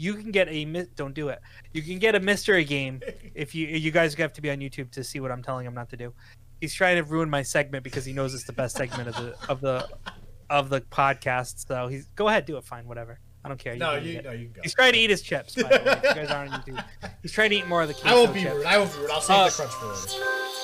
You can get a don't do it. You can get a mystery game if you you guys have to be on YouTube to see what I'm telling him not to do. He's trying to ruin my segment because he knows it's the best segment of the of the of the podcast. So he's go ahead, do it. Fine, whatever. I don't care. No, you no, you can go. He's trying to eat his chips. By the way, you guys aren't on YouTube. He's trying to eat more of the I won't be chips. rude. I won't be rude. I'll save Uh, the crunch for later.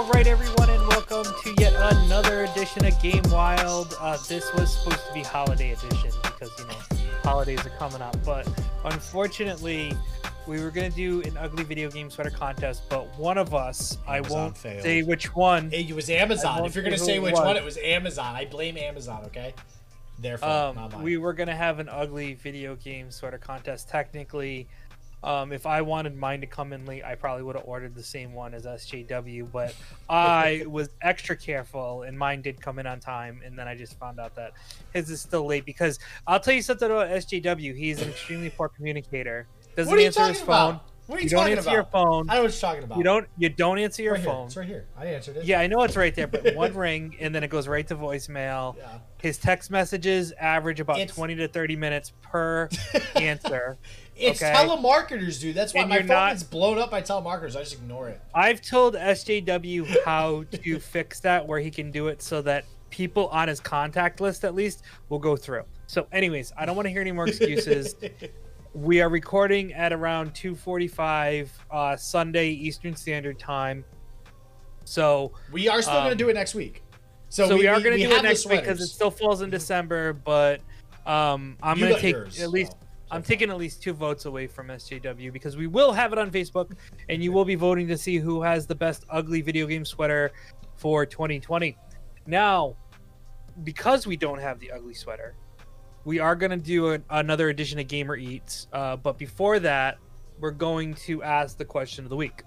All right, everyone, and welcome to yet another edition of Game Wild. Uh, this was supposed to be holiday edition because you know holidays are coming up, but unfortunately, we were gonna do an ugly video game sweater contest, but one of us, I won't failed. say which one, It was Amazon. If you're gonna say which one, it was Amazon. I blame Amazon. Okay, not um, we were gonna have an ugly video game sweater contest. Technically, um, if I wanted mine to come in late, I probably would have ordered the same one as SJW, but I was extra careful and mine did come in on time. And then I just found out that his is still late because I'll tell you something about SJW. He's an extremely poor communicator. Doesn't What are you answer his phone. about? What are you, You don't answer about? your phone. I know what you're talking about. You don't. You don't answer your right Here. phone. It's right here. I answered it. Yeah, I know it's right there, but one ring and then it goes right to voicemail. Yeah. His text messages average about It's- 20 to 30 minutes per answer. It's Okay. telemarketers, dude. That's why And my phone not- gets blown up by telemarketers. I just ignore it. I've told SJW how to fix that, where he can do it so that people on his contact list at least will go through. So, anyways, I don't want to hear any more excuses. we are recording at around 2:45 uh, Sunday Eastern Standard Time. So, we are still gonna Um, do it next week. So, so, we, are going to we do it next week because it still falls in December. But um, I'm going to take yours, at least so- I'm taking at least two votes away from SJW because we will have it on Facebook, and you will be voting to see who has the best ugly video game sweater for 2020. Now, because we don't have the ugly sweater, we are going to do an, another edition of Gamer Eats. Uh, but before that, we're going to ask the question of the week.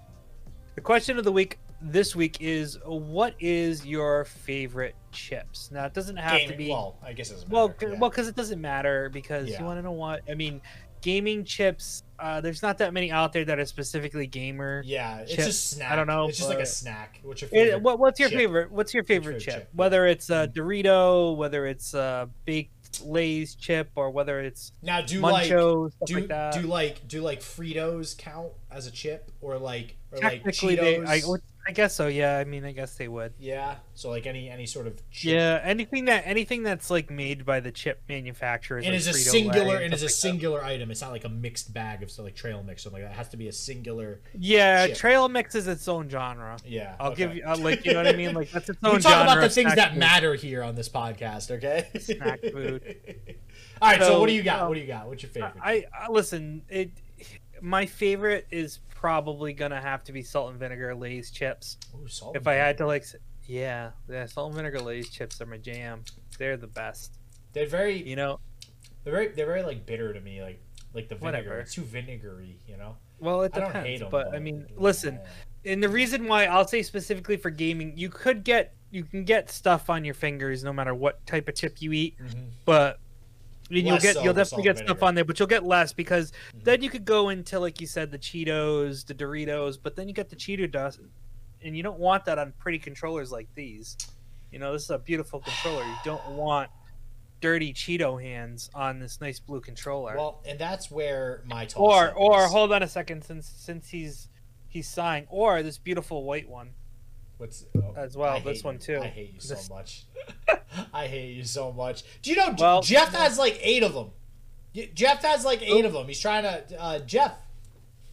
The question of the week this week is what is your favorite chips? Now, it doesn't have Game- to be Well, I guess it doesn't well, matter. c- yeah. well, because it doesn't matter. Because Yeah. you want to know what I mean. Gaming chips. Uh, there's not that many out there that are specifically gamer. yeah, it's chip. just snack. I don't know, It's just like a snack. What's your It- favorite? what, what's your chip? favorite? What's your favorite favorite chip? chip? Whether it's a Mm. Dorito, whether it's a baked Lay's chip, or whether it's now, do like stuff do like that. do like do like Fritos count as a chip or like or like Technically, they. I, I guess so. Yeah. I mean, I guess they would. yeah, so like any any sort of chip. Yeah. Anything that anything that's like made by the chip manufacturers. and like is a Frito-Lay singular and stuff is a like that. singular item. It's not like a mixed bag of so like trail mix or something like that. It has to be a singular. Yeah, chip. trail mix is its own genre. Yeah, I'll okay. give you, I'll, like, you know what I mean? Like that's its own We talk about the things that food. matter here on this podcast, okay? Snack food. All right, so, So, what do you got? um, what do you got? What's your favorite? I, I listen. It, my favorite is probably gonna have to be salt and vinegar Lay's chips. Ooh, salt If I had to like, yeah, yeah, salt and vinegar Lay's chips are my jam. They're the best. they're very, You know. they're very, they're very like bitter to me. Like, like the vinegar. Whatever. It's too vinegary, you know. Well, it depends, I don't hate them, but I mean, listen. And the reason why I'll say specifically for gaming, you could get you can get stuff on your fingers no matter what type of chip you eat, Mhm. but and you'll get so you'll definitely get stuff on there, but you'll get less because Mhm. then you could go into like you said the Cheetos, the Doritos, but then you get the Cheeto dust, and you don't want that on pretty controllers like these. You know, this is a beautiful controller. You don't want dirty Cheeto hands on this nice blue controller. Well, and that's where my toss or or hold on a second, since since he's he's sighing, or this beautiful white one. What's oh, as well, I this one too. I hate you This- so much. I hate you so much. Do you know Well- Jeff has like eight of them? Jeff has like eight of them. He's trying to uh, Jeff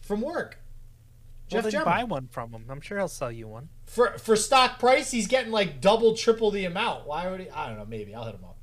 from work. Well, Jeff then buy one from him. I'm sure he'll sell you one. for for stock price. He's getting like double, triple the amount. Why would he? I don't know. Maybe I'll hit him up.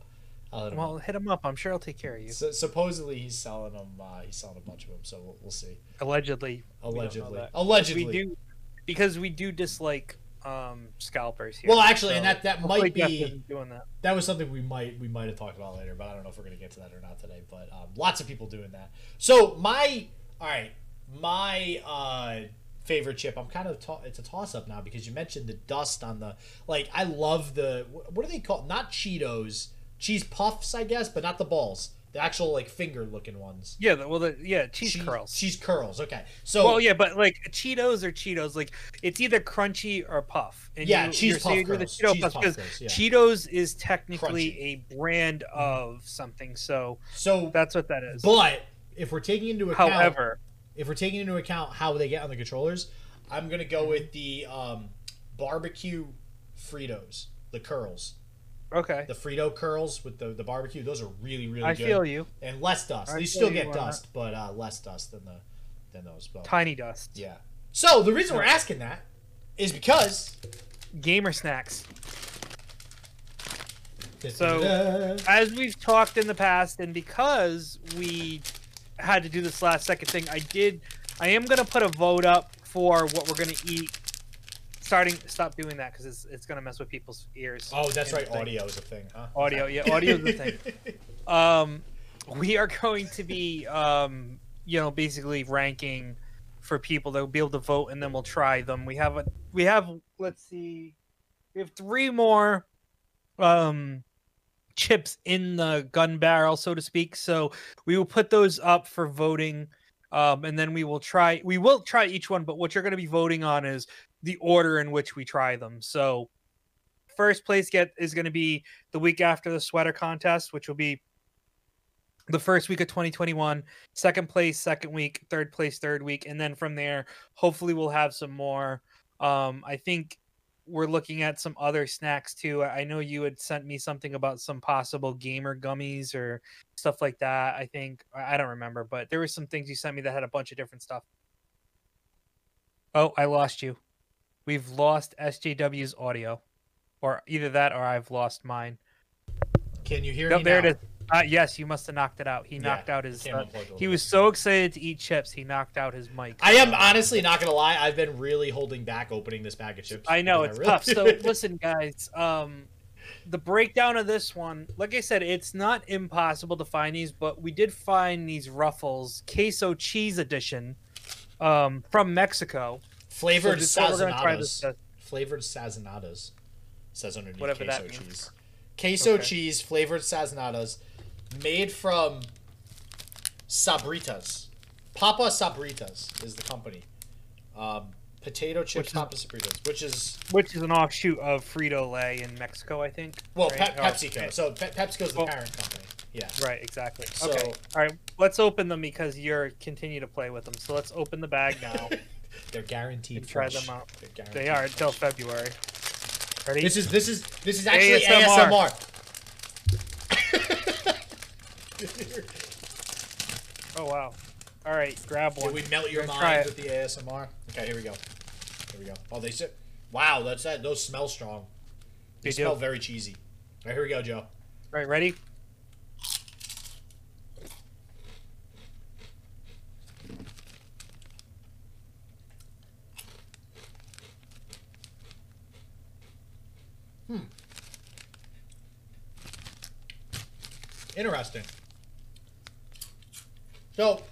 I'll hit him Well, up. hit him up. I'm sure he'll take care of you. So, supposedly he's selling them. Uh, he's selling a bunch of them. So we'll, we'll see. Allegedly. Allegedly. Allegedly. We do because we do dislike um scalpers here. Well, actually, and that- that might be- doing that. that was something we might we might have talked about later, but I don't know if we're gonna get to that or not today. But um, lots of people doing that. So my all right, my uh, favorite chip. I'm kind of to- it's a toss up now because you mentioned the dust on the like. I love the what are they called? Not Cheetos, cheese puffs, I guess, but not the balls. The actual like finger looking ones. Yeah, the, well, the, yeah, cheese Cheese- curls. Cheese curls. Okay, so Well, yeah, but like Cheetos or Cheetos, like it's either crunchy or puff. And Yeah, you, cheese you're puff the. Cheeto Cheese puffs puff curls, yeah. Cheetos is technically a brand of something, so so that's what that is. but if we're taking into account, However, if we're taking into account how they get on the controllers, I'm gonna go with the um, barbecue Fritos, the curls, okay, the Frito curls with the, the barbecue. Those are really really I good. feel you. and less dust. I feel still get on dust, but uh, less dust than the than those. But Tiny dust. yeah. So the reason we're asking that is because Gamer snacks. So- As we've talked in the past, and because we had to do this last second thing, I did. I am gonna put a vote up for what we're gonna eat. Starting, stop doing that because it's it's gonna mess with people's ears. oh, that's right. Audio is a thing, huh? Audio, yeah, audio is the thing. Um, we are going to be, um, you know, basically ranking for people that will be able to vote, and then we'll try them. We have a, we have, let's see, we have three more, um, chips in the gun barrel, so to speak. So we will put those up for voting, um, and then we will try. We will try each one, but what you're going to be voting on is the order in which we try them. So first place get is going to be the week after the sweater contest, which will be the first week of 2021 second place second week third place third week and then from there hopefully we'll have some more. Um i think we're looking at some other snacks too. I know you had sent me something about some possible gamer gummies or stuff like that i think. I don't remember but there were some things you sent me that had a bunch of different stuff. Oh i lost you we've lost sjw's audio or either that or i've lost mine Can you hear no, me there now? it is uh, yes you must have knocked it out he Yeah, knocked out his uh, unplugged a little he was so excited to eat chips, he knocked out his mic. I am honestly not gonna lie. I've been really holding back opening this bag of chips. I know it's really- tough. So listen, guys. Um, the breakdown of this one, like I said, it's not impossible to find these, but we did find these Ruffles queso cheese edition, um, from Mexico. So flavored this is what we're gonna try this sazonadas. test. Flavored sazonadas. Says underneath Whatever queso that means. cheese. Queso Okay. cheese flavored sazonadas, made from Sabritas. Papa Sabritas is the company. Um, potato chips Which is- Papa Sabritas, which is which is an offshoot of Frito Lay in Mexico, I think. well right? Pe- Or- PepsiCo. So Pe- PepsiCo's the Well- parent company. Yeah. Right, exactly. So- okay, all right. Let's open them because you're continue to play with them. So let's open the bag now. They're guaranteed. Try fresh. them out. They are fresh. until February. Ready? This is this is this is actually ASMR. ASMR. oh wow. All right, grab one. Did we melt your We're gonna try mind with the ASMR? Okay, here we go. Here we go. Oh, they said, "Wow, that's that. Those smell strong. They, They do. smell very cheesy." All right, here we go, Joe. All right, ready? Interesting. So,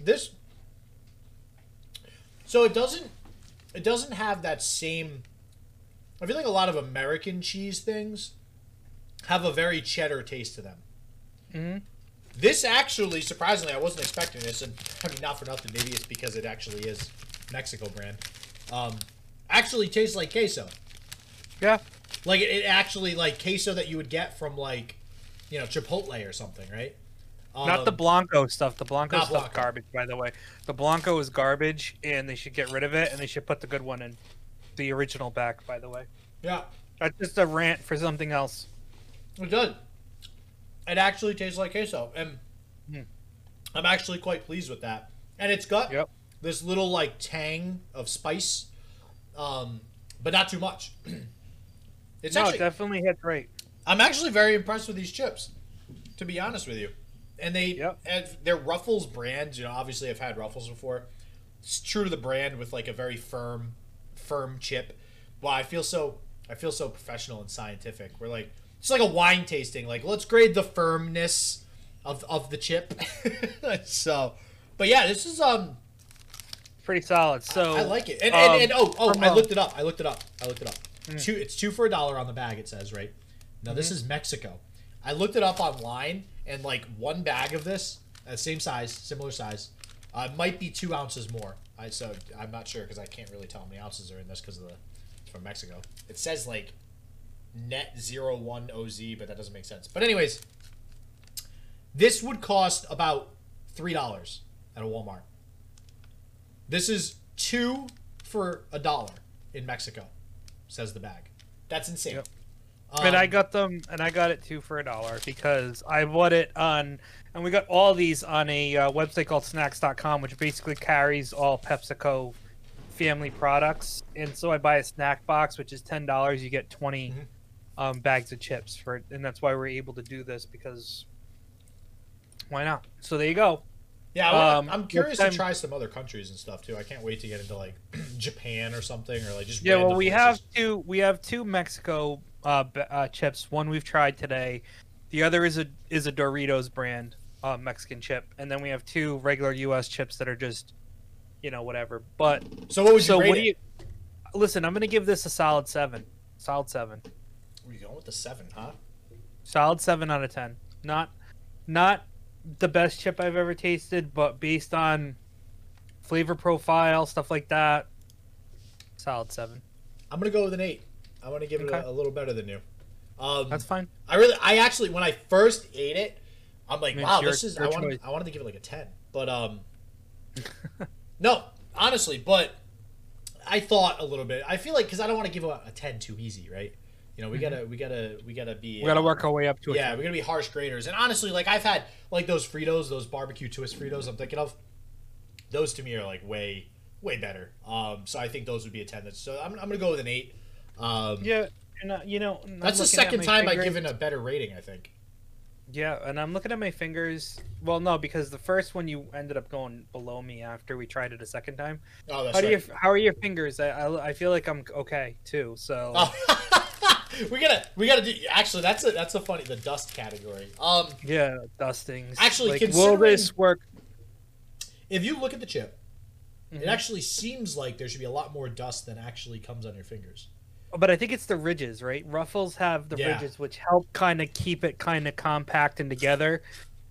this. So it doesn't. It doesn't have that same. I feel like a lot of American cheese things have a very cheddar taste to them. Mhm. This actually, surprisingly, I wasn't expecting this, and I mean, not for nothing. Maybe it's because it actually is Mexico brand. Um, actually tastes like queso. Yeah. Like it, it actually like queso that you would get from like, you know, Chipotle or something, right? Not the Um, Blanco stuff. The Blanco stuff Blanco. garbage, by the way. The Blanco is garbage, and they should get rid of it, and they should put the good one in. The original back, by the way. Yeah, That's just a rant for something else. it does. It actually tastes like queso, and Hmm. I'm actually quite pleased with that. And it's got Yep. this little like tang of spice, um, but not too much. it's no, actually it definitely hits right. I'm actually very impressed with these chips, to be honest with you. And they, Yep. and they're Ruffles brands. You know, obviously I've had Ruffles before. It's true to the brand with like a very firm, firm chip. Wow, I feel so, I feel so professional and scientific. We're like, it's like a wine tasting. Like, let's grade the firmness of of the chip. so, but yeah, this is um, Pretty solid. So I like it. And, um, and, and oh, oh, I uh, looked it up. I looked it up. I looked it up. Mm. Two, it's two for a dollar on the bag. It says right. Now Mm-hmm. this is Mexico. I looked it up online, and like one bag of this, uh, same size, similar size, uh, might be two ounces more. I so I'm not sure because I can't really tell how many ounces are in this because of the it's from Mexico. It says like net zero one oz, but that doesn't make sense. But anyways, this would cost about three dollars at a Walmart. This is two for a dollar in Mexico, says the bag. That's insane. Yep. Um, and I got them, and I got it too for a dollar because I bought it on, and we got all these on a uh, website called Snacks.com, which basically carries all PepsiCo family products. And so I buy a snack box, which is ten dollars. You get 20 Mhm. um, bags of chips for it, and that's why we're able to do this because why not? So there you go. Yeah, I wanna- Um, I'm curious to try some other countries and stuff too. I can't wait to get into like Japan or something or like just Yeah, well, we places. have two. We have two Mexico uh, uh, chips. One we've tried today. The other is a is a Doritos brand uh, Mexican chip, and then we have two regular U.S. chips that are just, you know, whatever. But So what would you so rate what it? do you? Listen, I'm gonna give this a solid seven. Solid seven. Where you going with the seven, huh? Solid seven out of ten. Not, not the best chip I've ever tasted, but based on flavor profile, stuff like that, solid seven. I'm gonna go with an eight. I'm gonna give it a, a little better than you. Um, That's fine. I really, I actually, when I first ate it, I'm like, I wow, your- this is. I wanted, choice. I wanted to give it like a ten, but um, no, honestly, but I thought a little bit. I feel like because I don't want to give a, a ten too easy, right? You know, we gotta, we gotta, we gotta be. Mm-hmm. We gotta uh, work our way up to it. Yeah, we're gonna be harsh graders. And honestly, like I've had like those Fritos, those barbecue twist Fritos. I'm thinking of. Those to me are like way, way better. Um, so I think those would be a ten. That's so I'm, I'm gonna go with an eight. Um, Yeah, and uh, you know, that's the second time I've given a better rating. I think. Yeah, and I'm looking at my fingers. Well, no, because the first one you ended up going below me after we tried it a second time. Oh, that's How do right. you? How are your fingers? I, I, I feel like I'm okay too. So Oh. we gotta we gotta do actually that's a that's a funny the dust category. Um yeah, dustings. Actually, like, will this work? if you look at the chip, Mhm. it actually seems like there should be a lot more dust than actually comes on your fingers. But I think it's the ridges, right? Ruffles have the Yeah. ridges, which help kind of keep it kind of compact and together.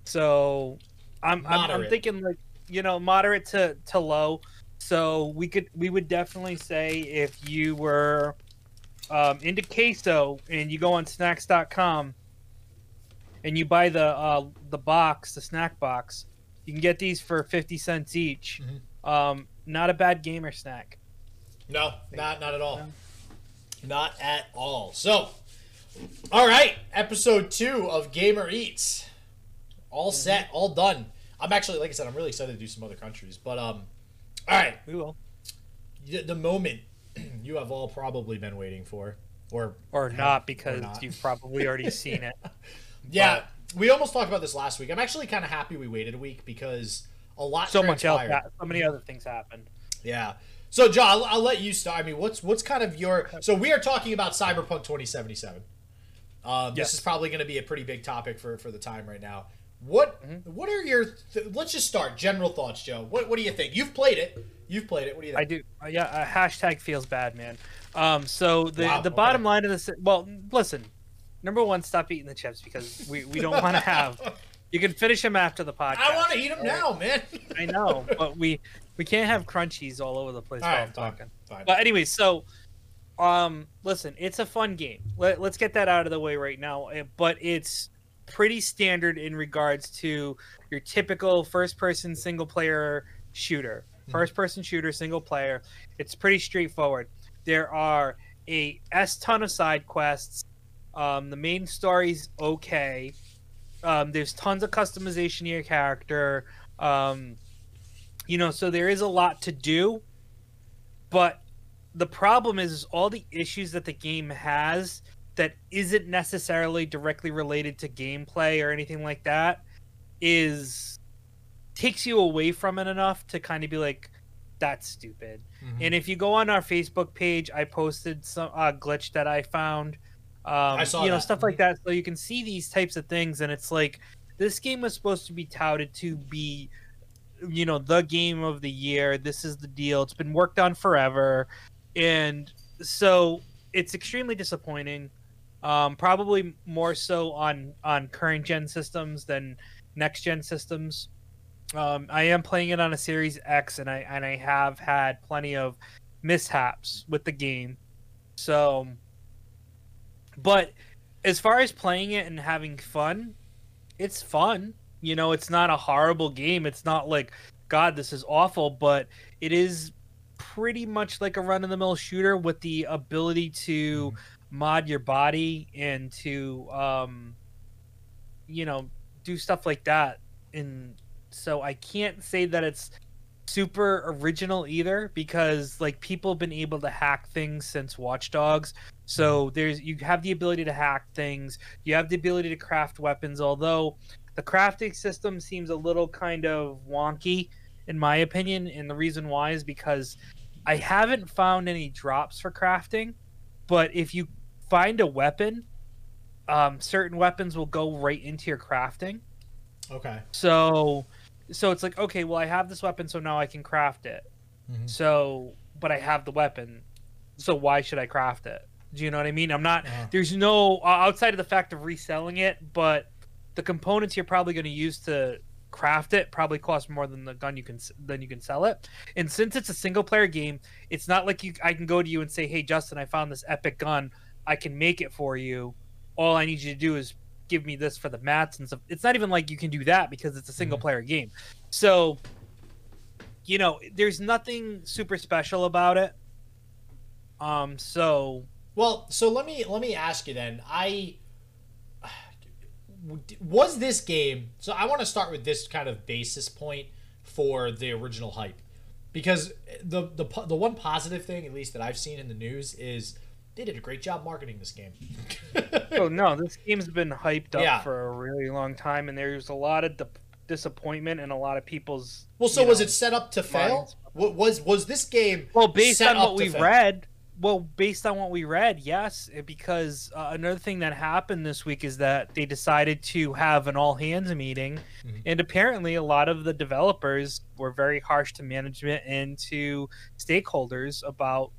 So I'm, I'm I'm thinking like you know moderate to to low. So we could we would definitely say if you were um, into queso and you go on snacks.com and you buy the uh, the box, the snack box, you can get these for fifty cents each. Mhm. Um, not a bad gamer snack. No, not not at all. No. Not at all. So, all right, episode two of Gamer Eats, all Mm-hmm. set, all done. I'm actually, like I said, I'm really excited to do some other countries. But um, all right, We will. the, the moment you have all probably been waiting for, or Or not because not. you've probably already seen it. yeah, we almost talked about this last week. I'm actually kind of happy we waited a week because a lot so much else, transpired. so many other things happened. Yeah. So, John, I'll, I'll let you start. I mean, what's what's kind of your? So we are talking about Cyberpunk 2077. Um, Yes. This is probably going to be a pretty big topic for for the time right now. What Mm-hmm. what are your? Th- let's just start. General thoughts, Joe. What what do you think? You've played it. You've played it. What do you think? I do. Uh, yeah, uh, hashtag feels bad, man. Um, so the Wow, the okay. bottom line of this, well, listen. Number one, stop eating the chips because we, we don't want to have. You can finish them after the podcast. I want to eat them now, man. I know, but we we can't have crunchies all over the place All while right, I'm fine, talking. fine. But anyway, so um, listen, it's a fun game. Let, let's get that out of the way right now. eh, But it's pretty standard in regards to your typical first-person single-player shooter. Mhm. First-person shooter, single player. It's pretty straightforward. There are a s ton of side quests. Um, the main story's okay. Um, there's tons of customization of your character. Um, you know, so there is a lot to do. But the problem is, is all the issues that the game has that isn't necessarily directly related to gameplay or anything like that is takes you away from it enough to kind of be like that's stupid Mhm. and if you go on our facebook page i posted some uh, glitch that i found um, I saw you know that. stuff like that so you can see these types of things and it's like this game was supposed to be touted to be you know the game of the year this is the deal it's been worked on forever and so it's extremely disappointing Um, probably more so on on current gen systems than next gen systems. Um, I am playing it on a Series X, and I and I have had plenty of mishaps with the game. So, but as far as playing it and having fun, it's fun. You know, it's not a horrible game. It's not like God, this is awful, but it is pretty much like a run of the mill shooter with the ability to mod your body and to um you know do stuff like that and so i can't say that it's super original either because like people have been able to hack things since Watch Dogs. So there's you have the ability to hack things. You have the ability to craft weapons, although the crafting system seems a little kind of wonky in my opinion, and the reason why is because I haven't found any drops for crafting, but if you find a weapon, um, certain weapons will go right into your crafting. Okay. So so it's like okay well i have this weapon so now i can craft it Mhm. so but i have the weapon so why should i craft it do you know what i mean i'm not Uh-huh. there's no uh, outside of the fact of reselling it but the components you're probably going to use to craft it probably cost more than the gun you can than you can sell it. And since it's a single player game it's not like you i can go to you and say hey justin i found this epic gun. I can make it for you. All i need you to do is give me this for the mats and stuff. It's not even like you can do that because it's a single player game. So you know there's nothing super special about it. Um so Well, so let me let me ask you then. I was this game. So I want to start with this kind of basis point for the original hype, because the the the one positive thing, at least that I've seen in the news, is they did a great job marketing this game. oh no this game's been hyped up Yeah. for a really long time and there's a lot of di- disappointment and a lot of people's well, so was know, it set up to fail? minds. Was was this game? Well, based on what we fail? read, well, based on what we read, yes, because uh, another thing that happened this week is that they decided to have an all hands meeting, Mhm. and apparently a lot of the developers were very harsh to management and to stakeholders about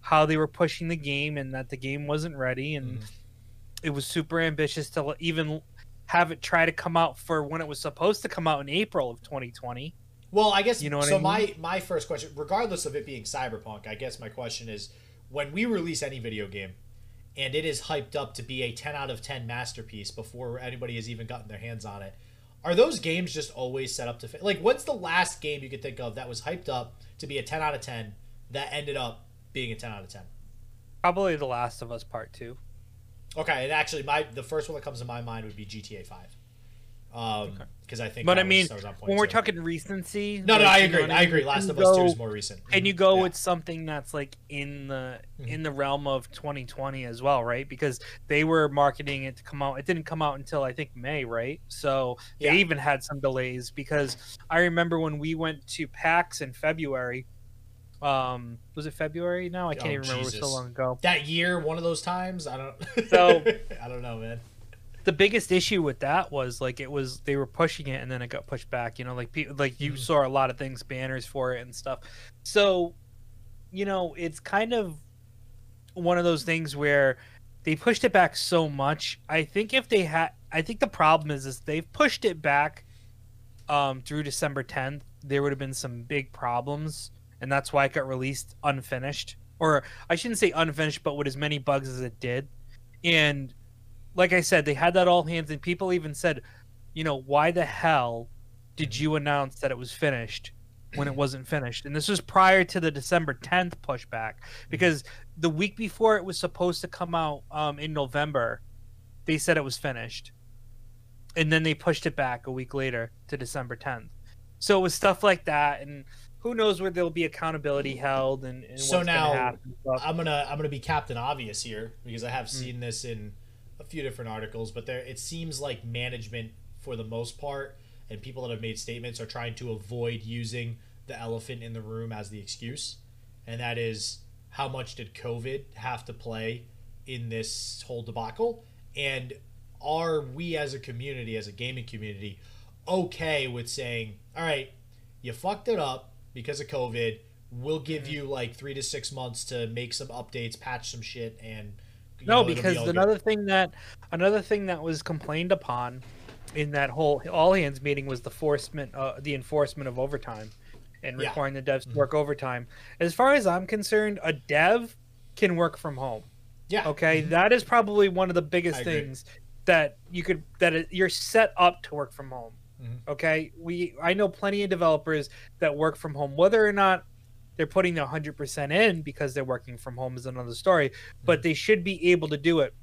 how they were pushing the game and that the game wasn't ready and Mhm. it was super ambitious to even have it try to come out for when it was supposed to come out in April of 2020. Well, I guess You know what so. I mean? My my first question, regardless of it being cyberpunk, I guess my question is, when we release any video game, and it is hyped up to be a ten out of ten masterpiece before anybody has even gotten their hands on it, are those games just always set up to fa- like? What's the last game you could think of that was hyped up to be a ten out of ten that ended up being a ten out of ten? Probably The Last of Us Part 2. Okay, and actually, my the first one that comes to my mind would be GTA Five, um, because I think. But I was- mean, was point when we're too. talking recency, no, no, I agree. I agree. Last of Us Two is more recent. and you go Yeah. with something that's like in the Mhm. in the realm of 2020 as well right because they were marketing it to come out it didn't come out until i think may right so they Yeah. even had some delays because i remember when we went to pax in february um was it february No, i can't Oh, even remember it was so long ago that year one of those times i don't So- i don't know man the biggest issue with that was like it was they were pushing it and then it got pushed back you know like people like you Mhm. saw a lot of things banners for it and stuff. So you know it's kind of one of those things where they pushed it back so much. I think if they had i think the problem is is they've pushed it back um through december 10th there would have been some big problems and that's why it got released unfinished. Or i shouldn't say unfinished but with as many bugs as it did. And like I said, they had that all hands, and people even said, you know, why the hell did you announce that it was finished when it wasn't finished? And this was prior to the December 10th pushback, because the week before it was supposed to come out um, in November, they said it was finished. And then they pushed it back a week later to December 10th. So it was stuff like that, and who knows where there'll be accountability held and, and So what's now, gonna happen. and stuff. i'm gonna i'm gonna be captain obvious here because i have Mm. seen this in few different articles but there it seems like management for the most part and people that have made statements are trying to avoid using the elephant in the room as the excuse. And that is how much did covid have to play in this whole debacle? And are we as a community as a gaming community okay with saying all right you fucked it up because of covid. We'll give mm-hmm. you like three to six months to make some updates patch some shit and No, know, it'll be because good. another thing that another thing that was complained upon in that whole all hands meeting was the enforcement uh, the enforcement of overtime and Yeah. requiring the devs to Mhm. work overtime. As far as I'm concerned, a dev can work from home. yeah, Okay, Mhm. That is probably one of the biggest I agree. things that you could that it, you're set up to work from home. Mhm. Okay, we I know plenty of developers that work from home, whether or not they're putting their hundred percent in because they're working from home is another story, but Mm-hmm. they should be able to do it.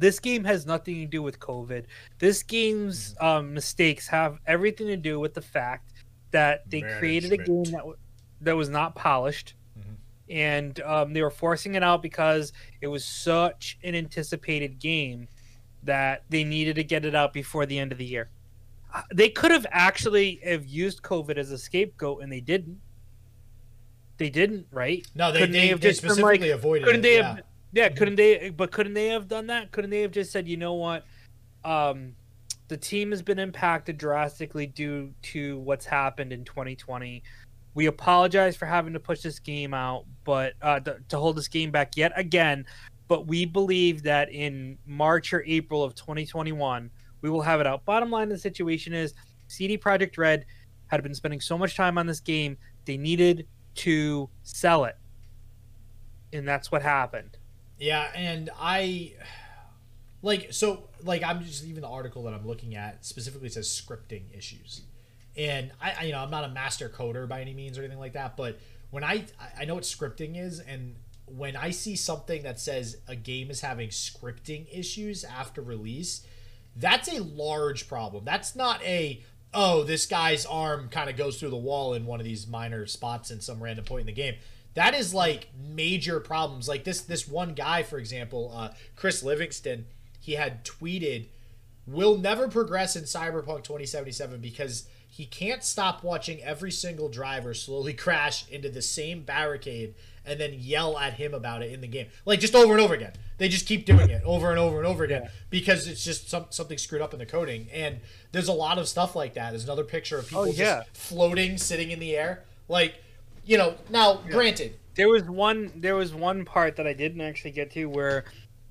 This game has nothing to do with COVID. This game's Mm-hmm. um, mistakes have everything to do with the fact that they created a game that w- that was not polished Mhm. and um, they were forcing it out because it was such an anticipated game that they needed to get it out before the end of the year. Uh, They could have actually have used COVID as a scapegoat, and they didn't. They didn't, right? no, they, couldn't they, they have they just been like- specifically avoided Couldn't it. they yeah. have? Yeah, couldn't they? But couldn't they have done that? Couldn't they have just said, you know what, um, the team has been impacted drastically due to what's happened in 2020. We apologize for having to push this game out, but uh, to, to hold this game back yet again. But we believe that in March or April of 2021, we will have it out. Bottom line of the situation is, CD Projekt Red had been spending so much time on this game, they needed to sell it, and that's what happened. Yeah, and I like so like I'm just even the article that I'm looking at specifically says scripting issues, and I, I you know I'm not a master coder by any means or anything like that, but when I I know what scripting is, and when I see something that says a game is having scripting issues after release, that's a large problem. That's not a oh this guy's arm kind of goes through the wall in one of these minor spots in some random point in the game. That is like major problems. Like this this one guy, for example, uh, Chris Livingston, he had tweeted, "We'll never progress in Cyberpunk 2077 because he can't stop watching every single driver slowly crash into the same barricade and then yell at him about it in the game, like just over and over again. They just keep doing it over and over and over again because it's just some, something screwed up in the coding. And there's a lot of stuff like that. There's another picture of people Oh, yeah. just floating, sitting in the air, like." You know, now granted, There was one. There was one part that I didn't actually get to where,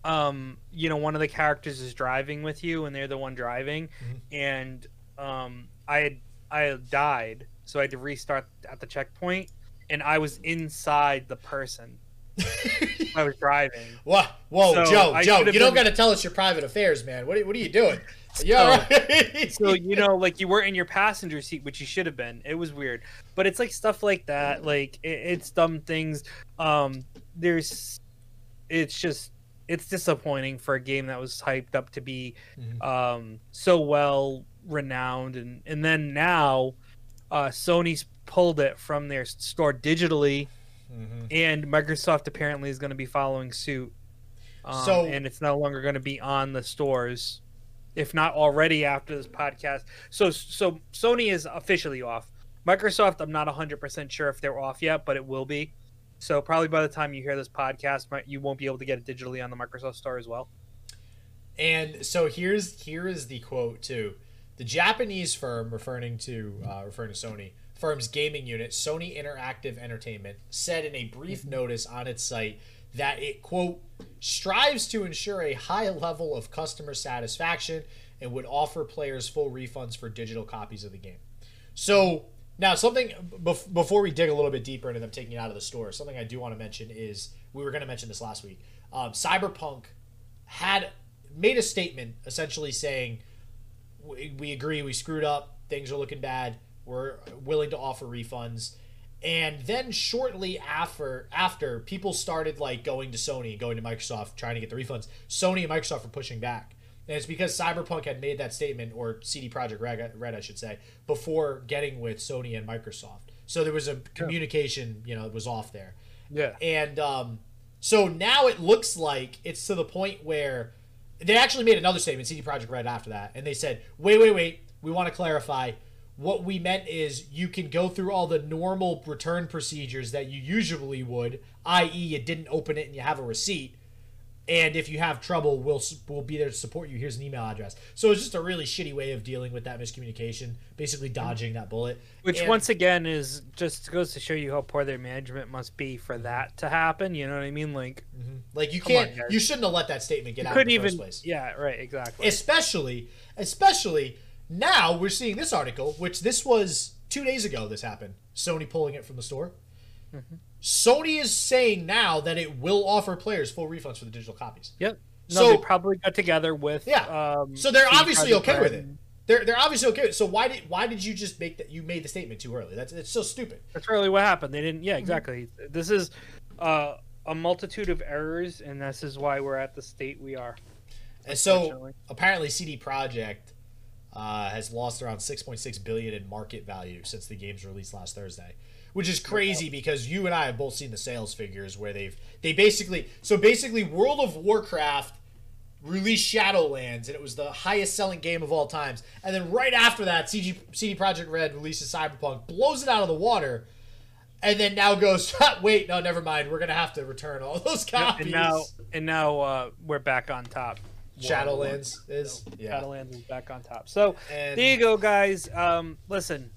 um, you know, one of the characters is driving with you, and they're the one driving, Mhm. and um, I had I had died, so I had to restart at the checkpoint, and I was inside the person I was driving. Whoa, whoa, So, Joe, I Joe, you don't got to tell us your private affairs, man. What are, what are you doing? You So- right? so you know like you weren't in your passenger seat which you should have been it was weird but it's like stuff like that like it, it's dumb things um there's it's just it's disappointing for a game that was hyped up to be Mhm. um so well renowned and and then now uh sony's pulled it from their store digitally. Mhm. and microsoft apparently is going to be following suit um, So- and it's no longer going to be on the stores if not already after this podcast. So so sony is officially off. Microsoft i'm not 100% sure if they're off yet but it will be. So probably by the time you hear this podcast you won't be able to get it digitally on the microsoft store as well. And so here's here is the quote too. The Japanese firm referring to uh, referring to Sony firm's gaming unit, Sony Interactive Entertainment, said in a brief notice on its site that it quote strives to ensure a high level of customer satisfaction and would offer players full refunds for digital copies of the game. So now something bef- before we dig a little bit deeper into them taking it out of the store, something I do want to mention is we were going to mention this last week. Um, Cyberpunk had made a statement essentially saying we, we agree we screwed up things are looking bad we're willing to offer refunds. And then shortly after after people started like going to sony going to microsoft trying to get the refunds. Sony and microsoft were pushing back. And it's because cyberpunk had made that statement or CD Projekt Red, red i should say before getting with sony and microsoft. So there was a communication you know it was off there. Yeah. And um, so now it looks like it's to the point where they actually made another statement, CD Projekt Red, after that, and they said, "Wait, wait, wait. We want to clarify. What we meant is you can go through all the normal return procedures that you usually would, i.e., you didn't open it and you have a receipt, and if you have trouble, we'll we'll be there to support you. Here's an email address. So it's just a really shitty way of dealing with that miscommunication, basically mm-hmm. dodging that bullet. Which And- once again is just goes to show you how poor their management must be for that to happen. You know what I mean? Like mm-hmm. like you can't, guys. you shouldn't have let that statement get you out couldn't in the even. first place. Yeah, right. Exactly. especially especially now we're seeing this article which this was two days ago this happened sony pulling it from the store Mm-hmm. sony is saying now that it will offer players full refunds for the digital copies Yep. No, So- they probably got together with. Yeah. Um, so they're obviously okay with it they're, they're obviously okay with it. so why did why did you just make that you made the statement too early that's it's so stupid That's really what happened. They didn't. Mm-hmm. Yeah, exactly. This is uh, a multitude of errors, and this is why we're at the state we are. and so apparently CD Projekt uh, has lost around 6.6 billion in market value since the game's release last Thursday, which is crazy because you and I have both seen the sales figures where they've they basically so basically World of Warcraft released Shadowlands and it was the highest selling game of all times, and then right after that, CG, CD Projekt Red releases Cyberpunk, blows it out of the water. And then now goes, wait, no, never mind. We're gonna have to return all those copies. And now, and now uh, we're back on top. Shadowlands is yeah, Shadowlands is back on top. So And- there you go, guys. Um, listen,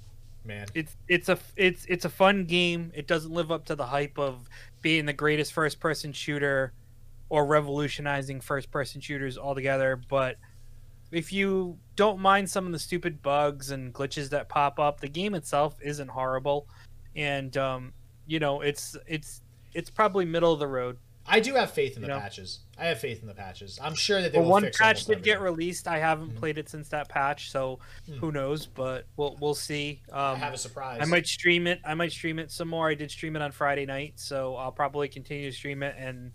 man. it's it's a it's it's a fun game. It doesn't live up to the hype of being the greatest first person shooter or revolutionizing first person shooters altogether, but if you don't mind some of the stupid bugs and glitches that pop up, the game itself isn't horrible and um, you know, it's it's it's probably middle of the road. I do have faith in the You know? patches. I have faith in the patches. I'm sure that they Well, will one patch did get released. I haven't Mhm. played it since that patch, so who knows? But we'll we'll see. I Um, have a surprise. I might stream it. I might stream it some more. I did stream it on Friday night, so I'll probably continue to stream it and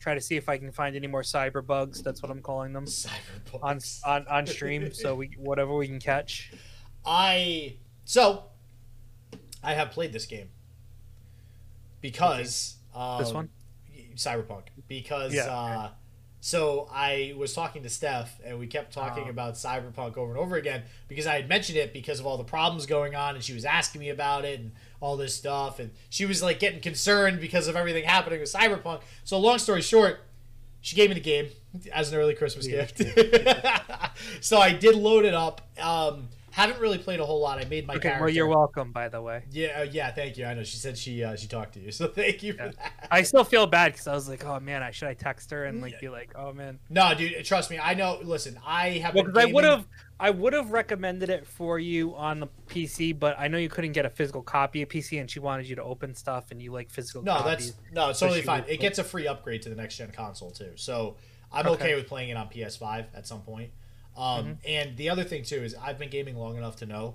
try to see if I can find any more cyber bugs. That's what I'm calling them Cyberpunk. on on on stream. so we whatever we can catch. I so I have played this game because um, This one? Cyberpunk because Yeah, uh, so I was talking to Steph and we kept talking Oh. about Cyberpunk over and over again because I had mentioned it because of all the problems going on and she was asking me about it and all this stuff and she was like getting concerned because of everything happening with Cyberpunk. So long story short, she gave me the game as an early Christmas Yeah. gift. so I did load it up. Um, haven't really played a whole lot. I made my Okay, character. well you're welcome. By the way, Yeah, uh, yeah, thank you. I know she said she uh, she talked to you, so thank you Yeah. for that. I still feel bad because I was like, oh man, I should I text her and like be like, oh man. No, dude, trust me. I know. Listen, I have. Well, because I would have, I would have recommended it for you on the PC, but I know you couldn't get a physical copy of PC, and she wanted you to open stuff, and you like physical. No, copies. that's no, it's So totally fine. would- It gets a free upgrade to the next gen console too, so I'm okay, Okay. with playing it on PS5 at some point. Um, Mm-hmm. And the other thing too is I've been gaming long enough to know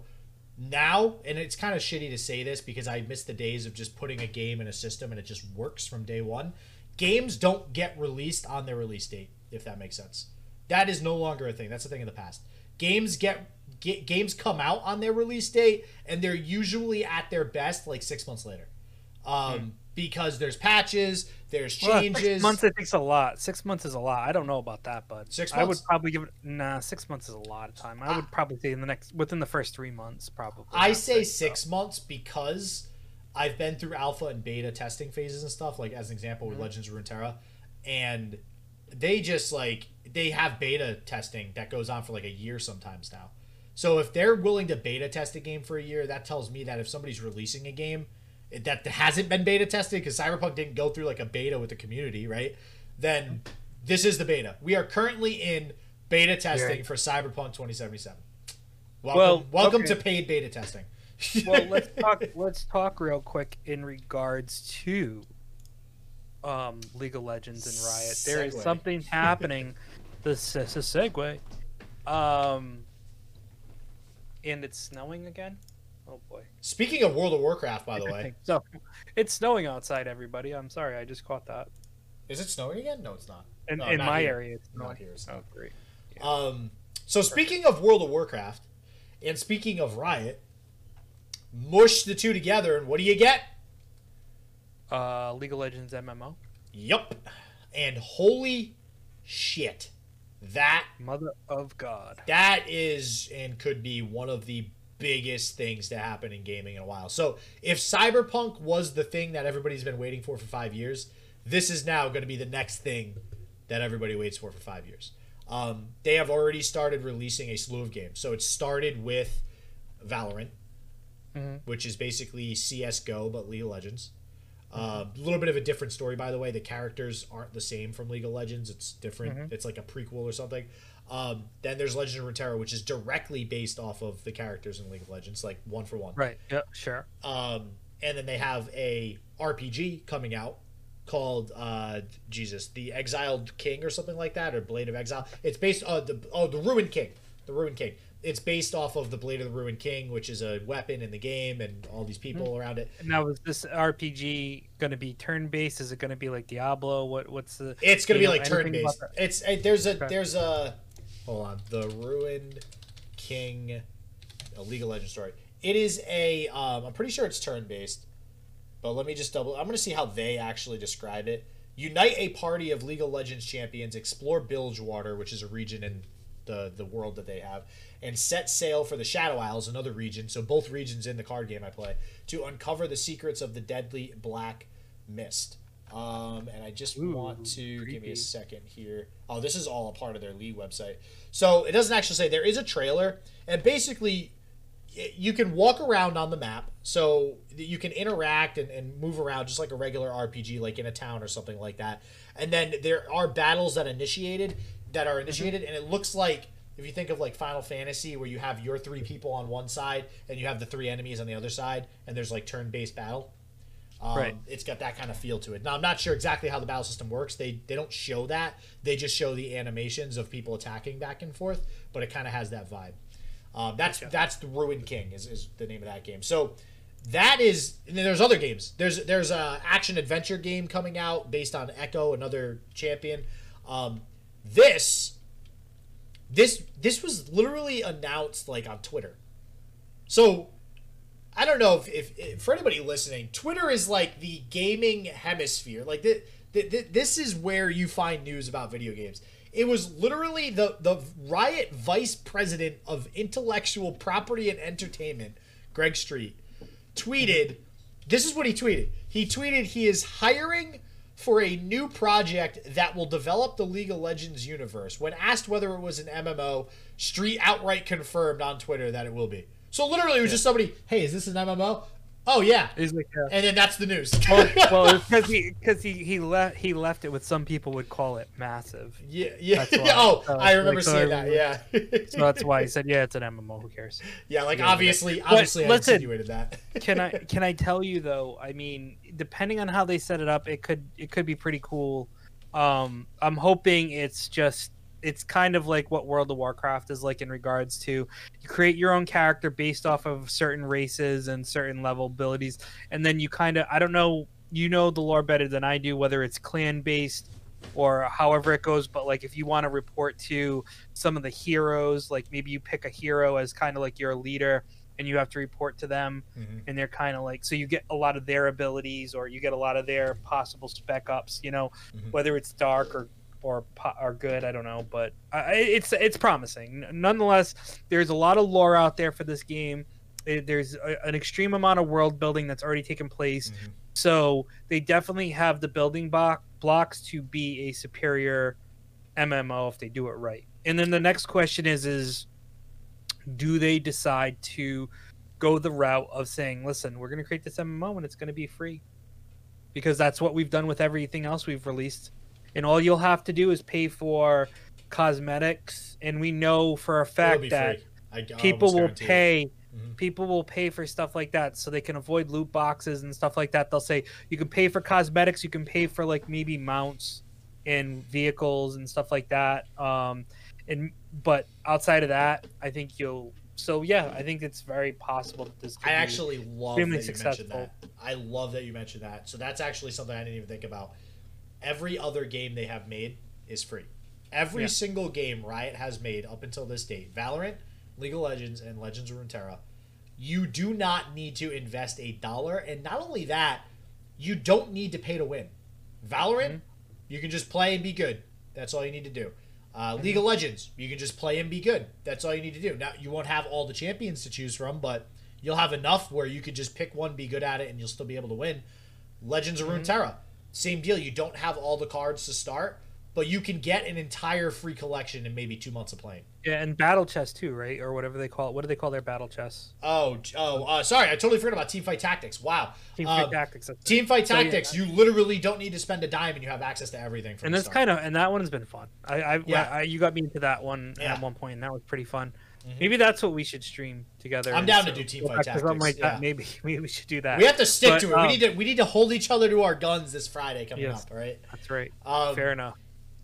now, and it's kind of shitty to say this because I miss the days of just putting a game in a system and it just works from day one. Games don't get released on their release date, if that makes sense. That is no longer a thing. That's a thing of the past. Games get, get games come out on their release date, and they're usually at their best like six months later, um, because there's patches, there's Hmm. Well, changes. six months it takes a lot. Six months is a lot. I don't know about that, but Six months? I would probably give it. Nah, six months is a lot of time. I would probably say in the next within the first three months, probably. I say so. six months because I've been through alpha and beta testing phases and stuff. Like as an example Mm-hmm. with Legends of Runeterra, and they just like they have beta testing that goes on for like a year sometimes now. So if they're willing to beta test a game for a year, that tells me that if somebody's releasing a game that hasn't been beta tested because Cyberpunk didn't go through like a beta with the community, right? Then this is the beta. We are currently in beta testing Yeah. for Cyberpunk 2077. Welcome, Well, welcome okay. to paid beta testing. well, let's talk. Let's talk real quick in regards to um, League of Legends and Riot. There is something happening. This is a segue. Um, and it's snowing again. Oh boy. Speaking of World of Warcraft, by the way, So, it's snowing outside. Everybody, I'm sorry. I just caught that. is it snowing again? No, it's not. In, No, in not my here. area, it's Not here, it's Oh, great. Um, so speaking of World of Warcraft, and speaking of Riot, mush the two together, and what do you get? Uh, League of Legends MMO. Yup. And holy shit, that Mother of God. that is and could be one of the biggest things to happen in gaming in a while. So if Cyberpunk was the thing that everybody's been waiting for for five years, this is now going to be the next thing that everybody waits for for five years. Um, they have already started releasing a slew of games. So it started with Valorant, Mhm. which is basically CS:GO but League of Legends. A little bit of a different story, by the way. The characters aren't the same from League of Legends. It's different. It's like a prequel or something. Um, then there's Legend of Runeterra, which is directly based off of the characters in League of Legends, like one for one. Right. Yeah. Sure. Um, and then they have a RPG coming out called uh, Jesus, the Exiled King or something like that, or Blade of Exile. It's based on the oh the Ruined King, the Ruined King. It's based off of the Blade of the Ruined King, which is a weapon in the game, and all these people around it. Now, is this RPG going to be turn-based? Is it going to be like Diablo? What What's the? It's gonna be know like turn based. It's uh, there's a there's a hold on the ruined king, a League of Legends story. It is a um, I'm pretty sure it's turn based, but let me just double. I'm gonna see how they actually describe it. Unite a party of League of Legends champions, explore Bilgewater, which is a region in the the world that they have, and set sail for the Shadow Isles, another region. So both regions in the card game I play to uncover the secrets of the deadly black mist. Um, and I just Ooh, want to give me a second here. Oh, this is all a part of their league website. So it doesn't actually say there is a trailer, and basically you can walk around on the map so you can interact and, and move around just like a regular rpg like in a town or something like that and then there are battles that initiated that are initiated and it looks like if you think of like final fantasy where you have your three people on one side and you have the three enemies on the other side and there's like turn-based battle um, Right. It's got that kind of feel to it. Now I'm not sure exactly how the battle system works. They they don't show that. They just show the animations of people attacking back and forth. But it kind of has that vibe. Um, that's that's the Ruined King is, is the name of that game. So that is. And then there's other games. There's there's a action adventure game coming out based on Ekko, another champion. Um, this this this was literally announced like on Twitter. So I don't know if, if, if for anybody listening, Twitter is like the gaming hemisphere. Like th- th- th- this is where you find news about video games. It was literally the the Riot vice president of intellectual property and entertainment, Greg Street, tweeted. This is what he tweeted. He tweeted he is hiring for a new project that will develop the League of Legends universe. When asked whether it was an MMO, Street outright confirmed on Twitter that it will be. So literally, it was just somebody, "Hey, is this an MMO?" Oh yeah, He's like, uh, and then that's the news. well, well, because he because he he left he left it with some people would call it massive. yeah, yeah. That's why. oh, So, I remember like, seeing I that. Yeah, So that's why he said, yeah, it's an MMO. Who cares? yeah. Like Yeah, obviously, obviously, I listen. insinuated that. Can I can I tell you though? I mean, depending on how they set it up, it could it could be pretty cool. Um, I'm hoping it's just it's kind of like what World of Warcraft is like in regards to you create your own character based off of certain races and certain level abilities, and then you kind of I don't know you know the lore better than I do whether it's clan based or however it goes but like if you want to report to some of the heroes like maybe you pick a hero as kind of like your leader and you have to report to them Mhm. and they're kind of like so you get a lot of their abilities or you get a lot of their possible spec ups you know Mhm. whether it's dark or or are good i don't know but it's it's promising nonetheless there's a lot of lore out there for this game there's a, an extreme amount of world building that's already taken place Mhm. so they definitely have the building block blocks to be a superior mmo if they do it right and then the next question is is do they decide to go the route of saying, listen, we're going to create this MMO and it's going to be free? Because that's what we've done with everything else we've released. And all you'll have to do is pay for cosmetics. And we know for a fact that. I- people will guarantee it. pay. Mhm. People will pay for stuff like that so they can avoid loot boxes and stuff like that. They'll say you can pay for cosmetics, you can pay for like maybe mounts and vehicles and stuff like that. Um, and but outside of that, I think you'll. So yeah, I think it's very possible that this. I actually love that you successful. mentioned that. I love that you mentioned that. So that's actually something I didn't even think about. Every other game they have made is free. Every Yeah. single game Riot has made up until this date, Valorant, League of Legends, and Legends of Runeterra, you do not need to invest a dollar. And not only that, you don't need to pay to win. Valorant, Mhm. you can just play and be good. That's all you need to do. Uh, League Mm-hmm. of Legends, you can just play and be good. That's all you need to do. Now you won't have all the champions to choose from, but you'll have enough where you could just pick one, be good at it, and you'll still be able to win. Legends of Mm-hmm. Runeterra, same deal. You don't have all the cards to start, but you can get an entire free collection in maybe two months of playing. Yeah, and battle chess too, right? Or whatever they call it. What do they call their battle chess? Oh, oh, uh, sorry, I totally forgot about Team Fight Tactics. Wow, Team Um, Fight Tactics. Team Fight So, yeah, Tactics. You literally don't need to spend a dime, and you have access to everything. And that's kind of and that one's been fun. I, I, Yeah. I you got me into that one Yeah. at one point, and that was pretty fun. Mhm. Maybe that's what we should stream together. I'm and down to do Team go Fight back to something Tactics, like yeah. Maybe maybe we should do that. We have to stick But, to it. um, we need to we need to hold each other to our guns this Friday coming Yes. up. All right. That's right. Um, Fair enough.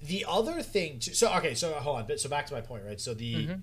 The other thing, too, so okay, so hold on. but- So back to my point, right? So the Mhm.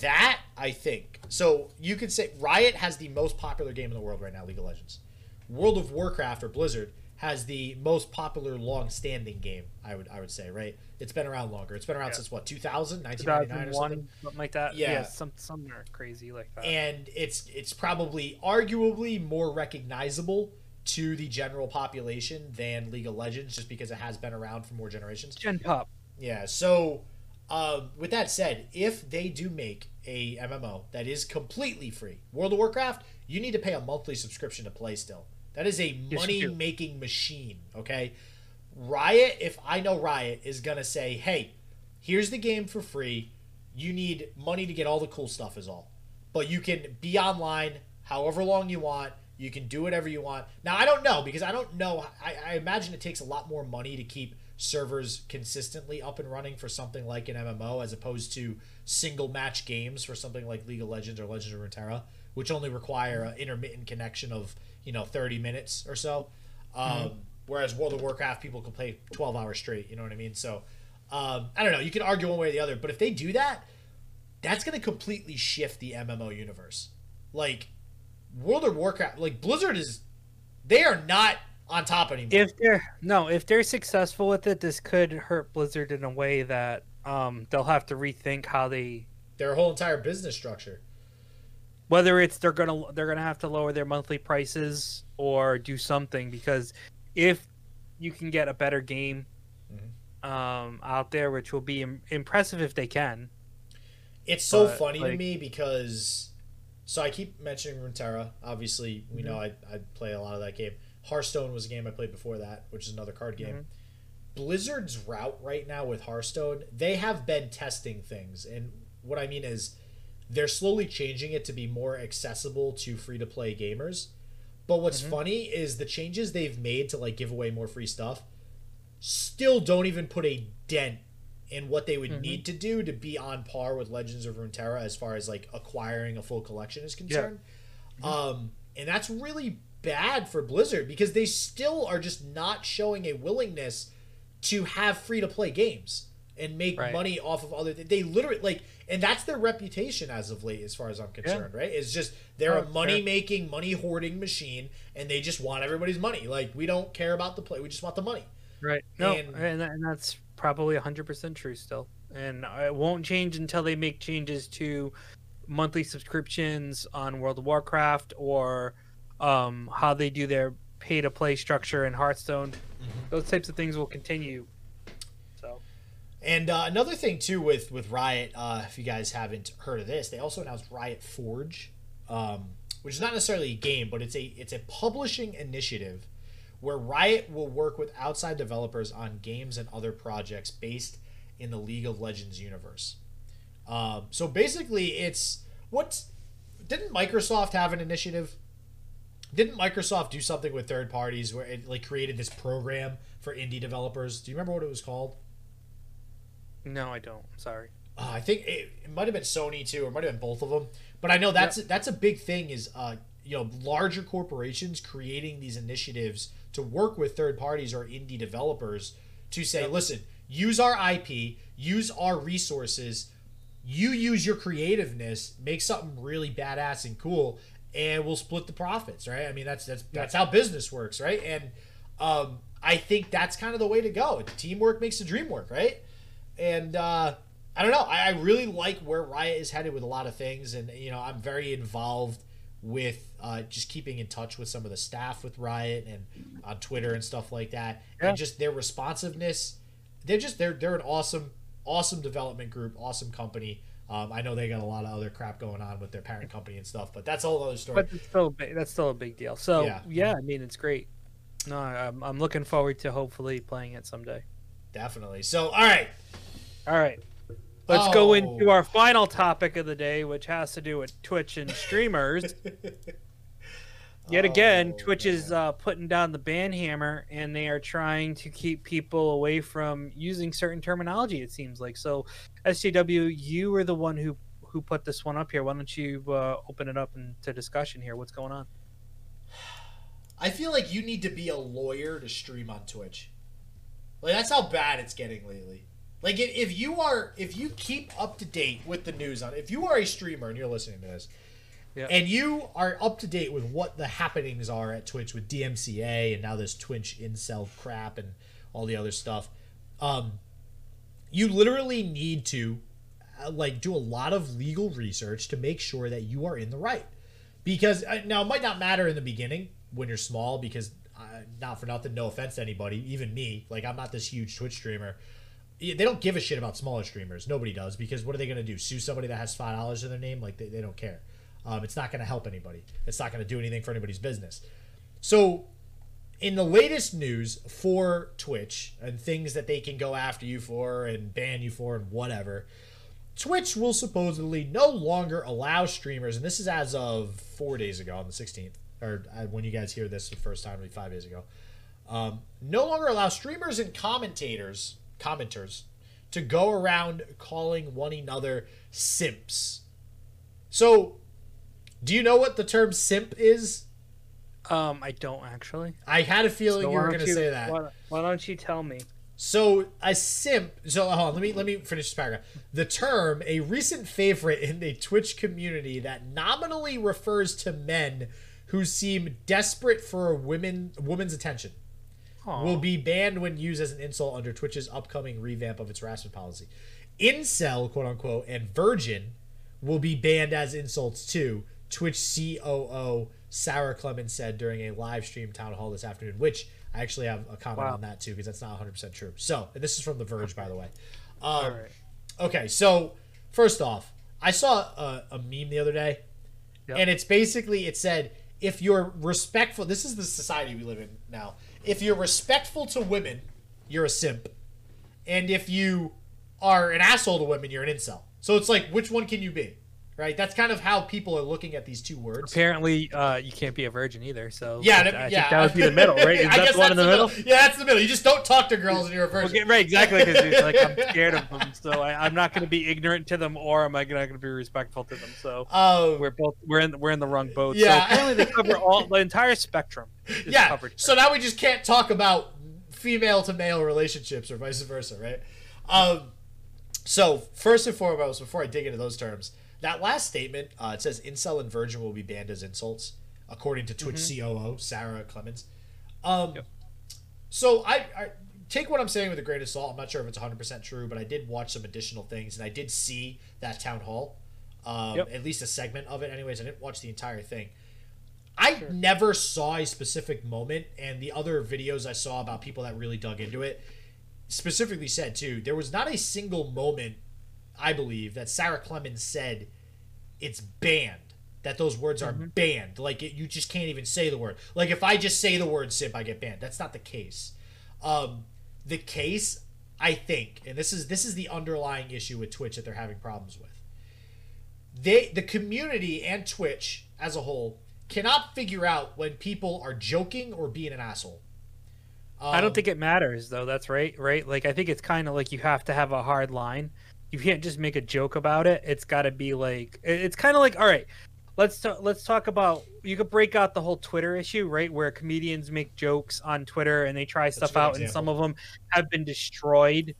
that I think so you could say Riot has the most popular game in the world right now, League of Legends. World of Warcraft or Blizzard has the most popular long-standing game. I would I would say, right? It's been around longer. It's been around Yeah. since what 2000, 1999 or something. something like that. Yeah. Yeah, some somewhere crazy like that. and it's it's probably arguably more recognizable to the general population than League of Legends, just because it has been around for more generations. Gen Pop. Yeah. So, um, with that said, if they do make a MMO that is completely free, World of Warcraft, you need to pay a monthly subscription to play. Still, that is a money making machine. Okay. Riot, if I know Riot, is gonna say, "Hey, here's the game for free. You need money to get all the cool stuff, is all. But you can be online however long you want. You can do whatever you want. Now, I don't know because I don't know. I, I imagine it takes a lot more money to keep servers consistently up and running for something like an MMO as opposed to single match games for something like League of Legends or Legends of Runeterra, which only require an intermittent connection of you know 30 minutes or so. Um, Whereas World of Warcraft, people can play 12 hours straight. You know what I mean? So um, I don't know. You can argue one way or the other, but if they do that, that's going to completely shift the MMO universe. Like World of Warcraft, like Blizzard is, they are not on top anymore. If they're no, if they're successful with it, this could hurt Blizzard in a way that um they'll have to rethink how they Their whole entire business structure. whether it's they're gonna they're gonna have to lower their monthly prices or do something because if you can get a better game Mm-hmm. um out there, which will be Im- impressive if they can. It's so But, funny to me because, so I keep mentioning Runeterra. Obviously, we Mm-hmm. know I, I play a lot of that game. Hearthstone was a game I played before that, which is another card game. Mhm. Blizzard's route right now with Hearthstone, they have been testing things, and what I mean is, they're slowly changing it to be more accessible to free to play gamers. But what's Mhm. funny is the changes they've made to like give away more free stuff still don't even put a dent in what they would Mhm. need to do to be on par with Legends of Runeterra as far as like acquiring a full collection is concerned. Um, and that's really bad for Blizzard because they still are just not showing a willingness to have free to play games and make Right. money off of other. They literally like, and that's their reputation as of late, as far as I'm concerned. Right? It's just they're Oh, a money making, money hoarding machine, and they just want everybody's money. Like we don't care about the play, we just want the money. Right. No, And- and, and that's probably 100% true still. And it won't change until they make changes to monthly subscriptions on World of Warcraft or um, how they do their pay to play structure in Hearthstone. Those types of things will continue. And uh, another thing too with with Riot, uh, if you guys haven't heard of this, they also announced Riot Forge, um, which is not necessarily a game, but it's a it's a publishing initiative where Riot will work with outside developers on games and other projects based in the League of Legends universe. Um, so basically, it's what didn't Microsoft have an initiative? Didn't Microsoft do something with third parties where it like created this program for indie developers? Do you remember what it was called? No, I don't. Sorry. Uh, I think it, it might have been Sony too, or it might have been both of them. But I know that's that's a big thing. Is uh, you know larger corporations creating these initiatives to work with third parties or indie developers to say, listen, use our IP, use our resources, you use your creativeness, make something really badass and cool, and we'll split the profits, right? I mean that's that's that's how business works, right? And um, I think that's kind of the way to go. Teamwork makes the dream work, right? And uh, I don't know. I, I really like where Riot is headed with a lot of things, and you know, I'm very involved with uh, just keeping in touch with some of the staff with Riot and on Twitter and stuff like that, Yeah. and just their responsiveness. They're just they're they're an awesome awesome development group, awesome company. Um, I know they got a lot of other crap going on with their parent company and stuff, but that's a whole other story. But it's still big, that's still a big deal. So Yeah. yeah, I mean it's great. No, I'm, I'm looking forward to hopefully playing it someday. definitely. So, all right. All right. Let's go Oh. into our final topic of the day, which has to do with Twitch and streamers. Yet again, Oh, Twitch is uh, putting down the ban hammer, and they are trying to keep people away from using certain terminology. It seems like so. SJW, you were the one who who put this one up here. Why don't you uh, open it up into discussion here? What's going on? I feel like you need to be a lawyer to stream on Twitch. Like that's how bad it's getting lately. Like if, if you are if you keep up to date with the news on if you are a streamer and you're listening to this Yeah. and you are up to date with what the happenings are at Twitch with DMCA and now this Twitch incel crap and all the other stuff, um, you literally need to uh, like do a lot of legal research to make sure that you are in the right. Because uh, now it might not matter in the beginning when you're small because uh, not for nothing, no offense to anybody, even me, like I'm not this huge Twitch streamer. They don't give a shit about smaller streamers. Nobody does because what are they going to do? Sue somebody that has five dollars in their name? Like they, they don't care. Um, it's not going to help anybody. It's not going to do anything for anybody's business. So in the latest news for Twitch and things that they can go after you for and ban you for and whatever, Twitch will supposedly no longer allow streamers, and this is as of four days ago on the 16th, or uh, when you guys hear this the first time, maybe five days ago, um, no longer allow streamers and commentators, commenters, to go around calling one another simps. So, do you know what the term simp is? Um, I don't actually. I had a feeling So you were going to say that. Why, why don't you tell me? So a simp. So hold on, let me let me finish this paragraph. The term, a recent favorite in the Twitch community that nominally refers to men who seem desperate for a women woman's attention, Aw. will be banned when used as an insult under Twitch's upcoming revamp of its harassment policy. Incel, quote unquote, and virgin will be banned as insults too. Twitch COO Sara Clemens said during a live stream town hall this afternoon, which I actually have a comment Wow. on that too because that's not 100% true. So, and this is from The Verge, by the way. Um, All right. Okay, so first off, I saw a, a meme the other day, Yep. and it's basically it said if you're respectful. This is the society we live in now. If you're respectful to women, you're a simp, and if you are an asshole to women, you're an incel. So it's like, which one can you be? Right? That's kind of how people are looking at these two words. Apparently, uh, you can't be a virgin either. So Yeah, I that- think yeah. that would be the middle, right? Is I that guess the one in the middle? Yeah, that's the middle. You just don't talk to girls and you're a virgin. Okay, right, exactly. Because like I'm scared of them, so I, I'm not going to be ignorant to them, or am I not going to be respectful to them? So Um, we're both we're in we're in the wrong boat. Yeah. So apparently they cover all the entire spectrum. is yeah. covered. So now we just can't talk about female to male relationships or vice versa, right? Um, so first and foremost, before I dig into those terms, that last statement uh, it says incel and virgin will be banned as insults, according to Twitch COO Sara Clemens. Um, Yep. So I, I take what I'm saying with a grain of salt. I'm not sure if it's 100 percent true, but I did watch some additional things, and I did see that town hall, um, Yep. at least a segment of it. Anyways, I didn't watch the entire thing. I Sure. never saw a specific moment, and the other videos I saw about people that really dug into it specifically said too there was not a single moment, I believe, that Sara Clemens said it's banned. That those words are banned. Like it, you just can't even say the word. Like if I just say the word simp, I get banned. That's not the case. Um, the case, I think, and this is this is the underlying issue with Twitch that they're having problems with they the community and Twitch as a whole cannot figure out when people are joking or being an asshole. I Um, don't think it matters though. That's right, right? Like I think it's kind of like you have to have a hard line. You can't just make a joke about it. It's got to be like it's kind of like all right. Let's talk. Let's talk about. You could break out the whole Twitter issue, right? Where comedians make jokes on Twitter and they try stuff out, and some of them have been destroyed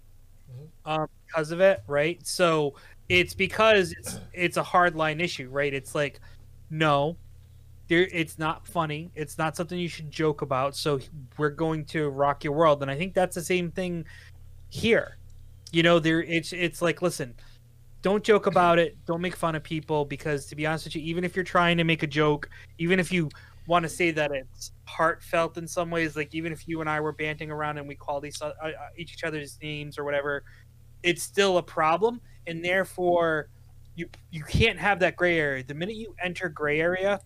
Mhm. um, because of it, right? So it's because it's it's a hard line issue, right? It's like, no, there it's not funny. It's not something you should joke about. So we're going to rock your world, and I think that's the same thing here. You know, there it's it's like, listen, don't joke about it. Don't make fun of people because, to be honest with you, even if you're trying to make a joke, even if you want to say that it's heartfelt in some ways, like even if you and I were banting around and we called each, uh, uh, each other's names or whatever, it's still a problem, and therefore you you can't have that gray area. The minute you enter gray area,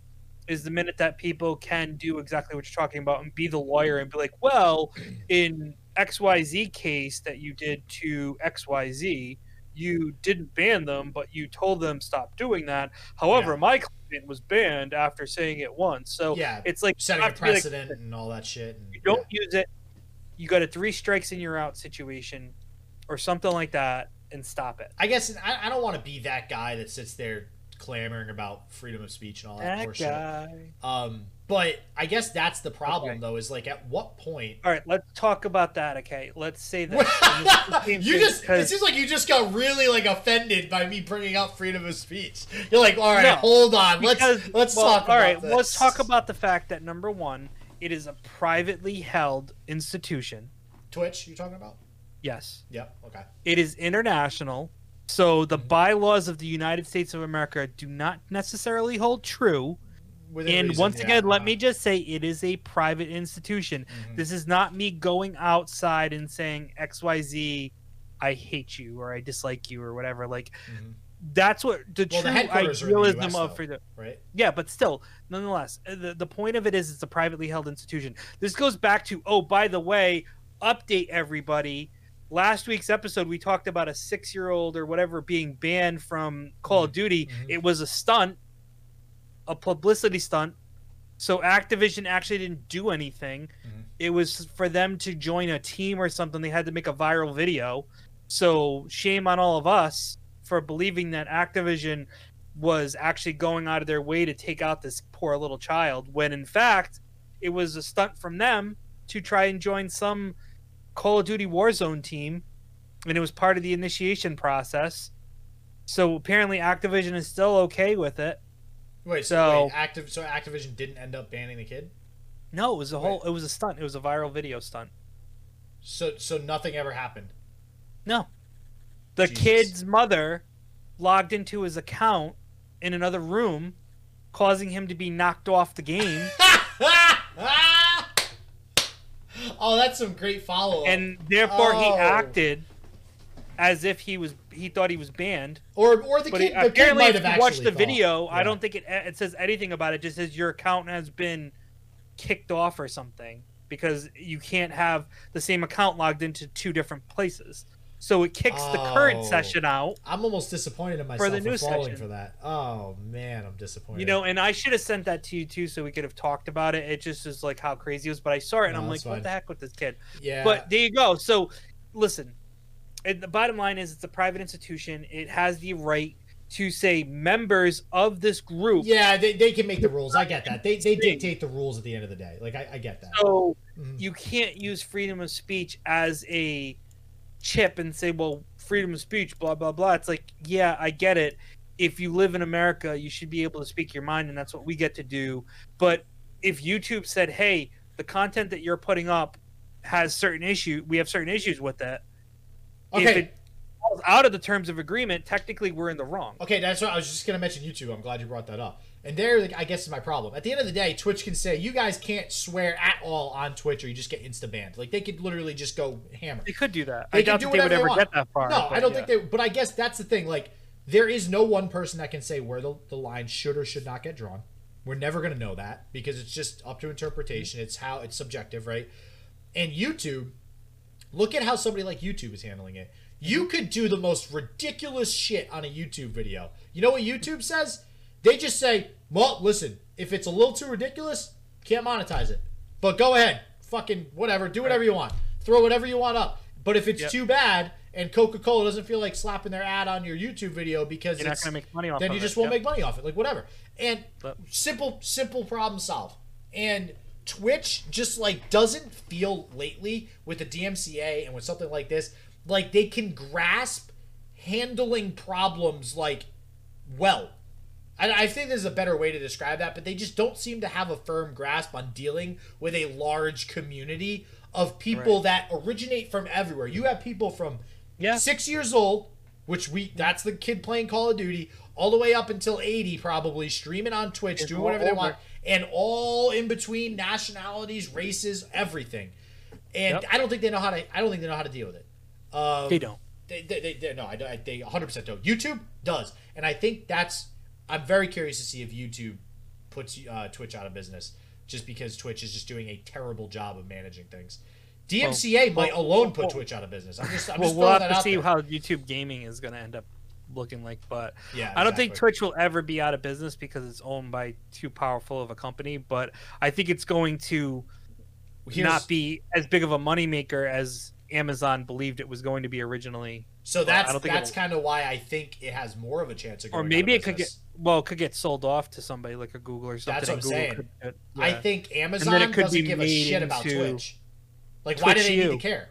is the minute that people can do exactly what you're talking about and be the lawyer and be like, well, in XYZ case that you did to XYZ, you didn't ban them, but you told them stop doing that. However, Yeah. my client was banned after saying it once. So Yeah, it's like setting a be like, precedent and all that shit. And, you don't use it. You got a three strikes and you're out situation, or something like that, and stop it. I guess I, I don't want to be that guy that sits there clamoring about freedom of speech and all that, That guy. Um, but I guess that's the problem, Okay. though, is like at what point. All right, let's talk about that. Okay, let's say that. you just it 'cause- seems like you just got really like offended by me bringing up freedom of speech. You're like, all right, No, hold on, because- let's let's well, talk. All about right, this. let's talk about the fact that number one, it is a privately held institution. Twitch. You talking about? Yes, Yep. Okay. it is international. So the Mm-hmm. bylaws of the United States of America do not necessarily hold true. Within and reason, once yeah, again, let me just say it is a private institution. mhm. This is not me going outside and saying XYZ, I hate you or I dislike you or whatever. Like Mhm. that's what the Well, the true are in the US of freedom. right. Yeah, but still, nonetheless, uh, the, the point of it is it's a privately held institution. This goes back to, oh, by the way, update everybody. Last week's episode, we talked about a six year old or whatever being banned from Call of Duty. Mhm. It was a stunt, a publicity stunt. So Activision actually didn't do anything. Mhm. It was for them to join a team or something. They had to make a viral video. So shame on all of us for believing that Activision was actually going out of their way to take out this poor little child when in fact it was a stunt from them to try and join some Call of Duty Warzone team and it was part of the initiation process. So apparently Activision is still okay with it. Wait, so, wait, active. So Activision didn't end up banning the kid. No, it was a whole Wait. it was a stunt. It was a viral video stunt. So so nothing ever happened. No. The Jesus. kid's mother logged into his account in another room, causing him to be knocked off the game. oh, that's some great follow up. and therefore he Oh. acted as if he was he thought he was banned. or or the But kid, he, the kid apparently, might if have you watch actually the thought. video, I don't think it it says anything about it. it. Just says your account has been kicked off or something because you can't have the same account logged into two different places. So it kicks the current Oh. session out. I'm almost disappointed in myself for, the new section. for that. Oh man, I'm disappointed. You know, and I should have sent that to you too, so we could have talked about it. It just is like how crazy it was. But I saw it and No, I'm like, that's what the heck with this kid? yeah, But there you go. So listen, and the bottom line is it's a private institution. It has the right to say members of this group. yeah, they, they can make the rules. I get that. They they dictate the rules at the end of the day. Like I, I get that. So Mhm. you can't use freedom of speech as a chip and say, well, freedom of speech, blah blah blah. It's like, yeah, I get it. If you live in America, you should be able to speak your mind, and that's what we get to do. But if YouTube said, hey, the content that you're putting up has certain issue, we have certain issues with it. If Okay, it falls out of the terms of agreement, technically we're in the wrong. okay, that's what I was just gonna mention. YouTube. I'm glad you brought that up. And there, like, I guess, is my problem. At the end of the day, Twitch can say you guys can't swear at all on Twitch, or you just get insta banned. Like they could literally just go hammer. They could do that. They I doubt do that they would whatever they ever get that far. No, but I don't yeah. think they. But I guess that's the thing. Like, there is no one person that can say where the, the line should or should not get drawn. We're never going to know that because it's just up to interpretation. It's how it's subjective, right? And YouTube, look at how somebody like YouTube is handling it. You could do the most ridiculous shit on a YouTube video. You know what YouTube says? They just say, well, listen, if it's a little too ridiculous, can't monetize it. But go ahead, fucking whatever, do whatever you want, throw whatever you want up. But if it's Yep. too bad and Coca Cola doesn't feel like slapping their ad on your YouTube video because You're not going to make money off then you it. just won't Yep. make money off it, like whatever. And But- simple, simple problem solved. And Twitch just like doesn't feel lately with the DMCA and with something like this, like they can grasp handling problems like well. I, I think there's a better way to describe that, but they just don't seem to have a firm grasp on dealing with a large community of people Right. that originate from everywhere. You have people from Yeah. six years old, which we that's the kid playing Call of Duty, all the way up until 80 probably, streaming on Twitch, It's doing whatever they want, and all in between nationalities, races, everything. And Yep. I don't think they know how to. I don't think they know how to deal with it. Um, They don't. They, they, they, no, I, I- they 100 percent don't. YouTube does, and I think that's. I'm very curious to see if YouTube puts uh, Twitch out of business, just because Twitch is just doing a terrible job of managing things. DMCA might well, alone put well, Twitch out of business. I'm just, I'm well, just we'll have to see there. how YouTube gaming is going to end up looking like. But yeah, I don't think. Twitch will ever be out of business because it's owned by too powerful of a company. But I think it's going to Here's- not be as big of a moneymaker as Amazon believed it was going to be originally. So that's that's kind of why I think it has more of a chance of Or maybe it could get well, it could get sold off to somebody like a Google or something. That's what I'm Google saying. could get- I think Amazon it could doesn't give a shit about Twitch. Like, why do Twitch they need to care?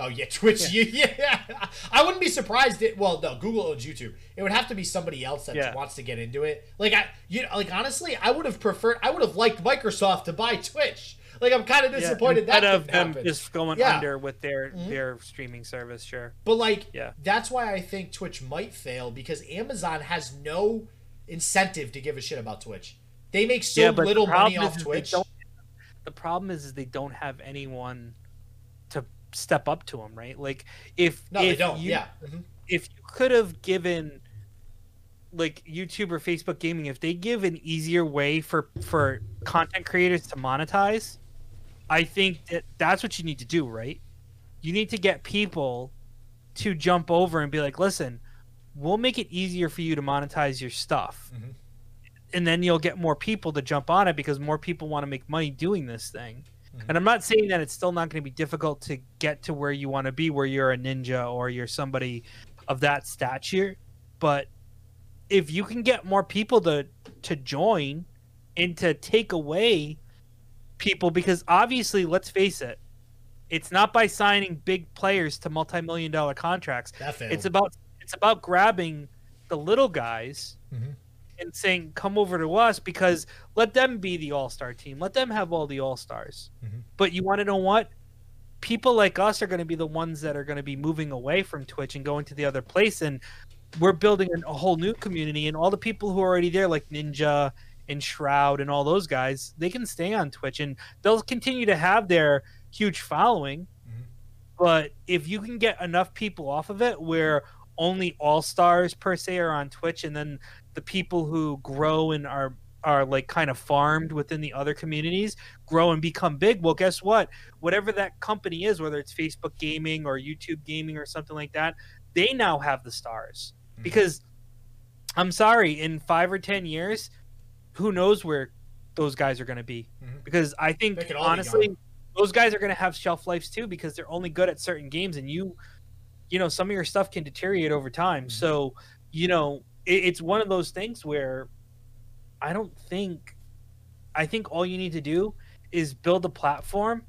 Oh yeah, Twitch. You, yeah, I wouldn't be surprised. It, well, no, Google owns YouTube. It would have to be somebody else that Yeah. wants to get into it. Like I, you know, like honestly, I would have preferred. I would have liked Microsoft to buy Twitch. Like I'm kind of disappointed instead that of didn't them happen. just going Yeah. under with their Mhm. their streaming service. Sure. But like, Yeah. that's why I think Twitch might fail because Amazon has no incentive to give a shit about Twitch. They make so yeah, little money off is, is Twitch. The problem is, is they don't have anyone to step up to them, right? Like if No, if they don't. You, yeah. Mhm. if you could have given like YouTube or Facebook gaming, if they give an easier way for for content creators to monetize, I think that that's what you need to do, right? You need to get people to jump over and be like, "Listen, we'll make it easier for you to monetize your stuff." Mhm. And then you'll get more people to jump on it because more people want to make money doing this thing. Mhm. And I'm not saying that it's still not going to be difficult to get to where you want to be, where you're a ninja or you're somebody of that stature. But if you can get more people to to join and to take away people, because obviously, let's face it, it's not by signing big players to multi-million dollar contracts. It's about it's about grabbing the little guys Mhm. and saying, "Come over to us," because let them be the all-star team. Let them have all the all-stars. Mhm. But you want to know what? People like us are going to be the ones that are going to be moving away from Twitch and going to the other place, and we're building a whole new community. And all the people who are already there, like Ninja and Shroud and all those guys, they can stay on Twitch and they'll continue to have their huge following. Mhm. But if you can get enough people off of it, where only all stars per se are on Twitch, and then the people who grow and are are like kind of farmed within the other communities grow and become big well guess what whatever that company is whether it's facebook gaming or youtube gaming or something like that they now have the stars Mhm. because i'm sorry in five or ten years who knows where those guys are going to be Mhm. because i think honestly those guys are going to have shelf lives too because they're only good at certain games and you you know some of your stuff can deteriorate over time Mhm. so you know it, it's one of those things where i don't think i think all you need to do is build a platform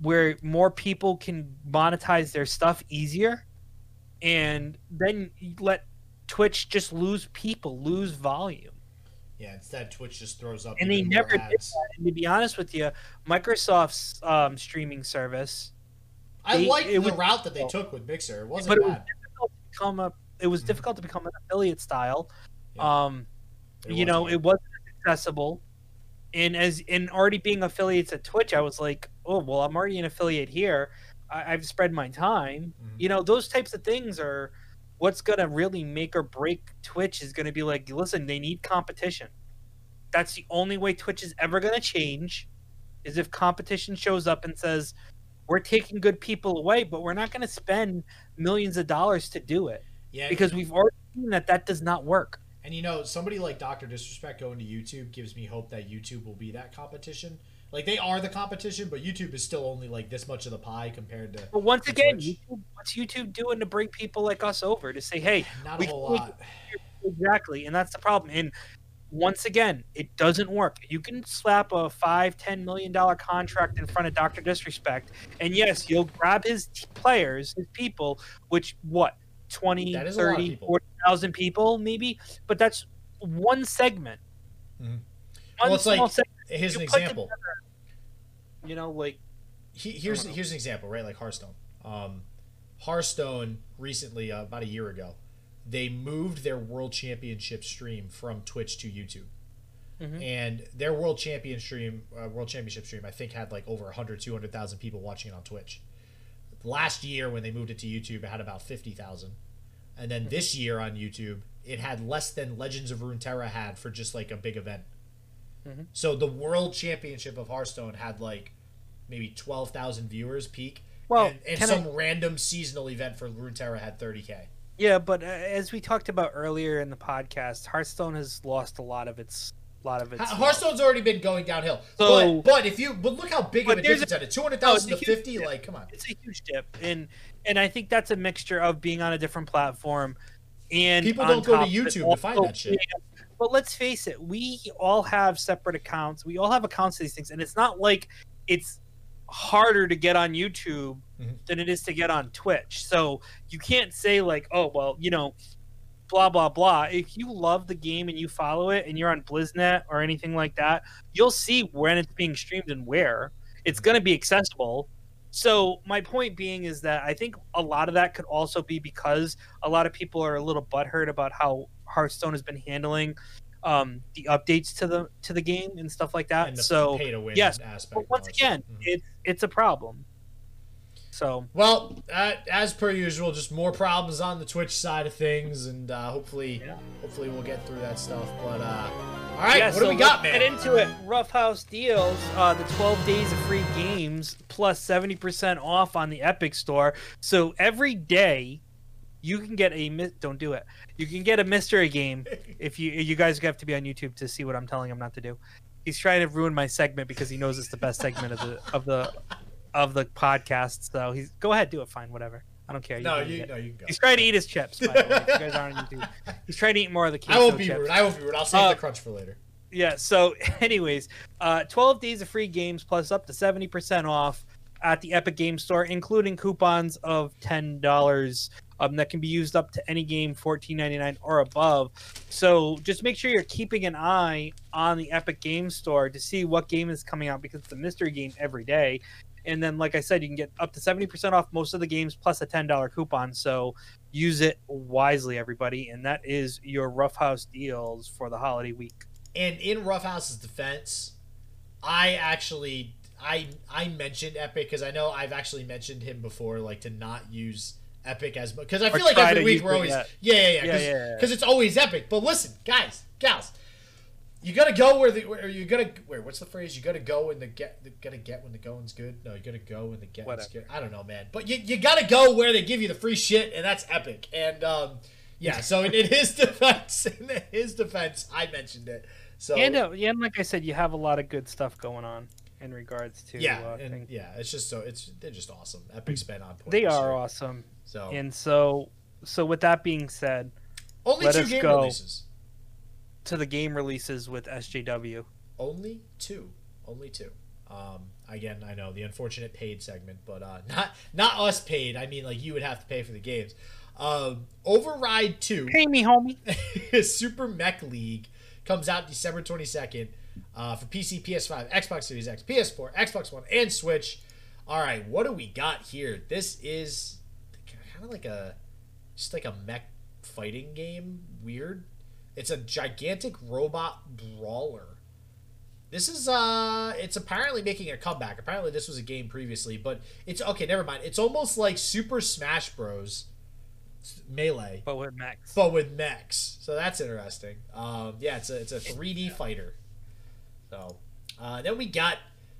where more people can monetize their stuff easier and then let twitch just lose people lose volume Yeah, instead Twitch just throws up. and they never did that. And to be honest with you, Microsoft's um, streaming service, I they- like the was- route that they took with Mixer. It wasn't but it was bad. difficult to become a. It was Mhm. difficult to become an affiliate style. Yeah. Um, It you know, wasn't. it wasn't accessible. And as in already being affiliates at Twitch, I was like, oh well, I'm already an affiliate here. I, I've spread my time. Mhm. You know, those types of things are what's gonna really make or break Twitch. Is gonna be like, listen, they need competition. That's the only way Twitch is ever gonna change, is if competition shows up and says, we're taking good people away, but we're not gonna spend millions of dollars to do it yeah, because we've already seen that that does not work. And you know, somebody like Doctor Disrespect going to YouTube gives me hope that YouTube will be that competition. Like they are the competition, but YouTube is still only like this much of the pie compared to But once again, YouTube, what's YouTube doing to bring people like us over to say, hey, not a whole lot. exactly, and that's the problem. And once again, it doesn't work. You can slap a five, ten million dollar contract in front of Doctor Disrespect, and yes, you'll grab his t- players, his people, which what 20, That is a lot of 30, people. 40,000 people maybe, but that's one segment. Mhm. One Well, it's like- small segment. Here's an You put example. You know, like he, here's know. here's an example, right? Like Hearthstone. Um, Hearthstone recently, uh, about a year ago, they moved their World Championship stream from Twitch to YouTube, Mhm. and their World Champion stream, uh, World Championship stream, I think had like over 100, 200,000 people watching it on Twitch. Last year, when they moved it to YouTube, it had about fifty thousand, and then this year on YouTube, it had less than Legends of Runeterra had for just like a big event. Mhm. So the World Championship of Hearthstone had like maybe twelve thousand viewers peak. Well, and, and some I- random seasonal event for Runeterra had thirty k. Yeah, but uh, as we talked about earlier in the podcast, Hearthstone has lost a lot of its lot of its. Hearthstone's already been going downhill. So- but but if you but look how big of a difference that is. Two hundred thousand to fifty, dip. like come on. It's a huge dip, and and I think that's a mixture of being on a different platform and People don't go to it YouTube to find that shit. But let's face it, we all have separate accounts. We all have accounts to these things, and it's not like it's harder to get on YouTube Mhm. than it is to get on Twitch. So you can't say like, oh well, you know, blah blah blah. If you love the game and you follow it, and you're on BlizzNet or anything like that, you'll see when it's being streamed and where. It's going to be accessible. So my point being is that I think a lot of that could also be because a lot of people are a little butthurt about how Hearthstone has been handling um, the updates to the to the game and stuff like that. So pay to win yes, aspect. but once all that shit. again, Mhm. it's it's a problem. So Well, uh, as per usual, just more problems on the Twitch side of things, and uh, hopefully, Yeah. hopefully we'll get through that stuff. But uh, all right, yeah, what so do we got, man? Get into it. Rough House deals. Uh, the 12 days of free games plus 70% off on the Epic Store. So every day, you can get a don't do it. You can get a mystery game. If you you guys have to be on YouTube to see what I'm telling him not to do. He's trying to ruin my segment because he knows it's the best segment of the of the of the podcast. So he's go ahead, do it. Fine, whatever. I don't care. no, you no, you can go. He's trying to eat his chips. By the way, if you guys aren't on YouTube. He's trying to eat more of the queso I won't be chips. rude. I won't be rude. I'll save Uh, the crunch for later. Yeah. So, anyways, uh, 12 days of free games plus up to 70% off at the Epic Game Store, including coupons of $10 um, that can be used up to any game $14.99 or above. So, just make sure you're keeping an eye on the Epic Game Store to see what game is coming out because it's a mystery game every day. And then, like I said, you can get up to 70% off most of the games plus a $10 coupon. So, use it wisely, everybody. And that is your Roughhouse deals for the holiday week. And in Roughhouse's defense, I actually I I mentioned Epic because I know I've actually mentioned him before, like to not use Epic as much because I feel like every week we're it, always yeah. yeah yeah yeah Yeah, because yeah, yeah. it's always Epic. But listen, guys, gals, you gotta go where the where you gotta where what's the phrase? You gotta go when the get the, gotta get when the going's good. No, you gotta go when the getting's Whatever. good. I don't know, man. But you you gotta go where they give you the free shit, and that's Epic. And um yeah, so in, in his defense, in his defense, I mentioned it. So and, uh, yeah, and like I said, you have a lot of good stuff going on in regards to. yeah, uh, and yeah, it's just so it's they're just awesome. Epic's been on point. they are year. awesome. So And so, so with that being said, only let two us game go. releases. to the game releases with SJW. Only two. Only two. Um, again, I know the unfortunate paid segment, but uh, not not us paid. I mean, like you would have to pay for the games. Um, Override Two, Pay me, homie. Super Mech League, comes out December twenty second uh, for PC, PS5, Xbox Series X, PS4, Xbox One, and Switch. All right, what do we got here? This is kind of like a just like a mech fighting game. Weird. It's a gigantic robot brawler. This is uh it's apparently making a comeback. Apparently this was a game previously, but it's okay, never mind. It's almost like Super Smash Bros. Melee, But with Max. but with mechs. So that's interesting. Um yeah, it's a it's a 3D fighter. So uh then we got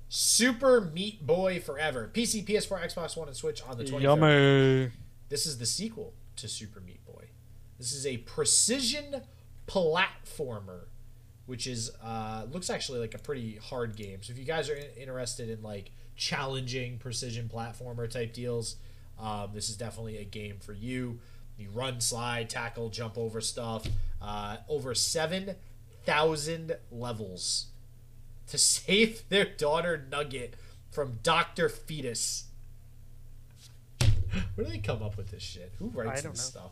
Super Meat Boy Forever. PC, PS4, Xbox One, and Switch on the 23rd. Yummy. This is the sequel to Super Meat Boy. This is a precision platformer, which is uh, looks actually like a pretty hard game. So if you guys are in- interested in like challenging precision platformer type deals, um, this is definitely a game for you. You run, slide, tackle, jump over stuff. Uh, over seven thousand levels to save their daughter Nugget from Doctor Fetus. Where do they come up with this shit? Who writes this know. stuff?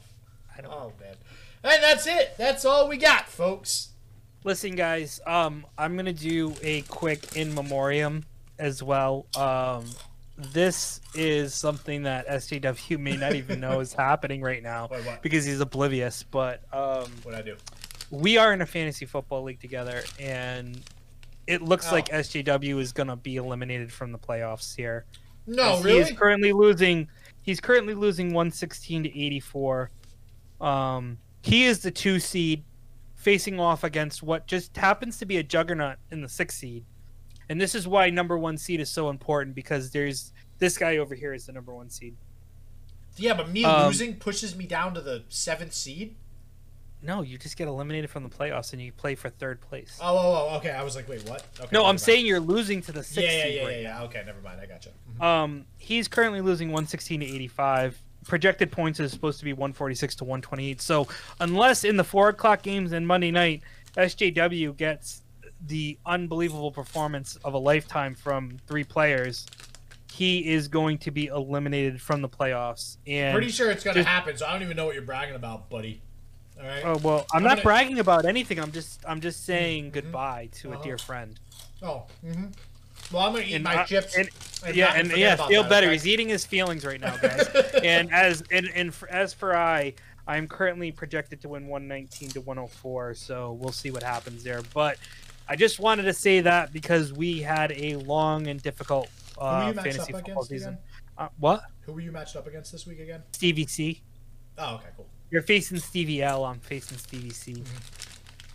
I don't Oh man. And that's it. That's all we got, folks. Listen, guys. Um, I'm gonna do a quick in memoriam as well. Um, this is something that SJW may not even know is happening right now Wait, because he's oblivious. But um, What I do? we are in a fantasy football league together, and it looks Oh. like SJW is gonna be eliminated from the playoffs here. No, really? He is currently losing. He's currently losing 116 to 84. Um, he is the two seed, facing off against what just happens to be a juggernaut in the six seed. And this is why number one seed is so important because there's this guy over here is the number one seed. Yeah, but me Um, losing pushes me down to the seventh seed. No, you just get eliminated from the playoffs and you play for third place. Oh, oh, oh, okay. I was like, wait, what? Okay, no, I'm mind. saying you're losing to the sixth Yeah, yeah, yeah, right yeah, yeah. Okay, never mind. I gotcha. Mhm. Um, he's currently losing 116 to 85. Projected points is supposed to be 146 to 128. So unless in the four o'clock games and Monday night, SJW gets the unbelievable performance of a lifetime from three players, he is going to be eliminated from the playoffs. And Pretty sure it's gonna happen. So I don't even know what you're bragging about, buddy. All right. oh well, I'm, I'm not gonna- bragging about anything. I'm just I'm just saying Mhm. goodbye to a Uh-huh. dear friend. Oh. Mm-hmm. Well, I'm gonna eat And my I- chips. and- and yeah, and yeah, feel that, better. okay? He's eating his feelings right now, guys. and as and, and for, as for I, I'm currently projected to win 119 to 104. So we'll see what happens there. But I just wanted to say that because we had a long and difficult uh, fantasy football season. Uh, what? Who were you matched up against this week again? Stevie C. Oh, okay, cool. You're facing Stevie L. I'm facing Stevie C.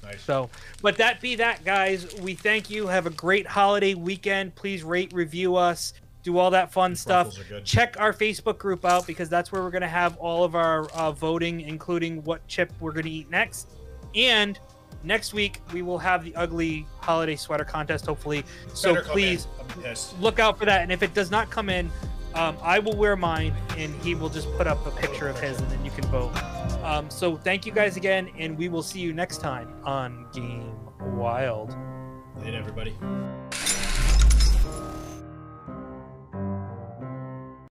Nice. So, but that be that, guys. We thank you. Have a great holiday weekend. Please rate, review us, do all that fun These stuff. ruffles are good. Check our Facebook group out because that's where we're going to have all of our uh, voting, including what chip we're going to eat next. And next week we will have the ugly holiday sweater contest, hopefully. So please in. I'm pissed. look out for that. And if it does not come in, um, I will wear mine, and he will just put up a picture of his, and then you can vote. Um, so thank you guys again, and we will see you next time on Game Wild. Hit everybody.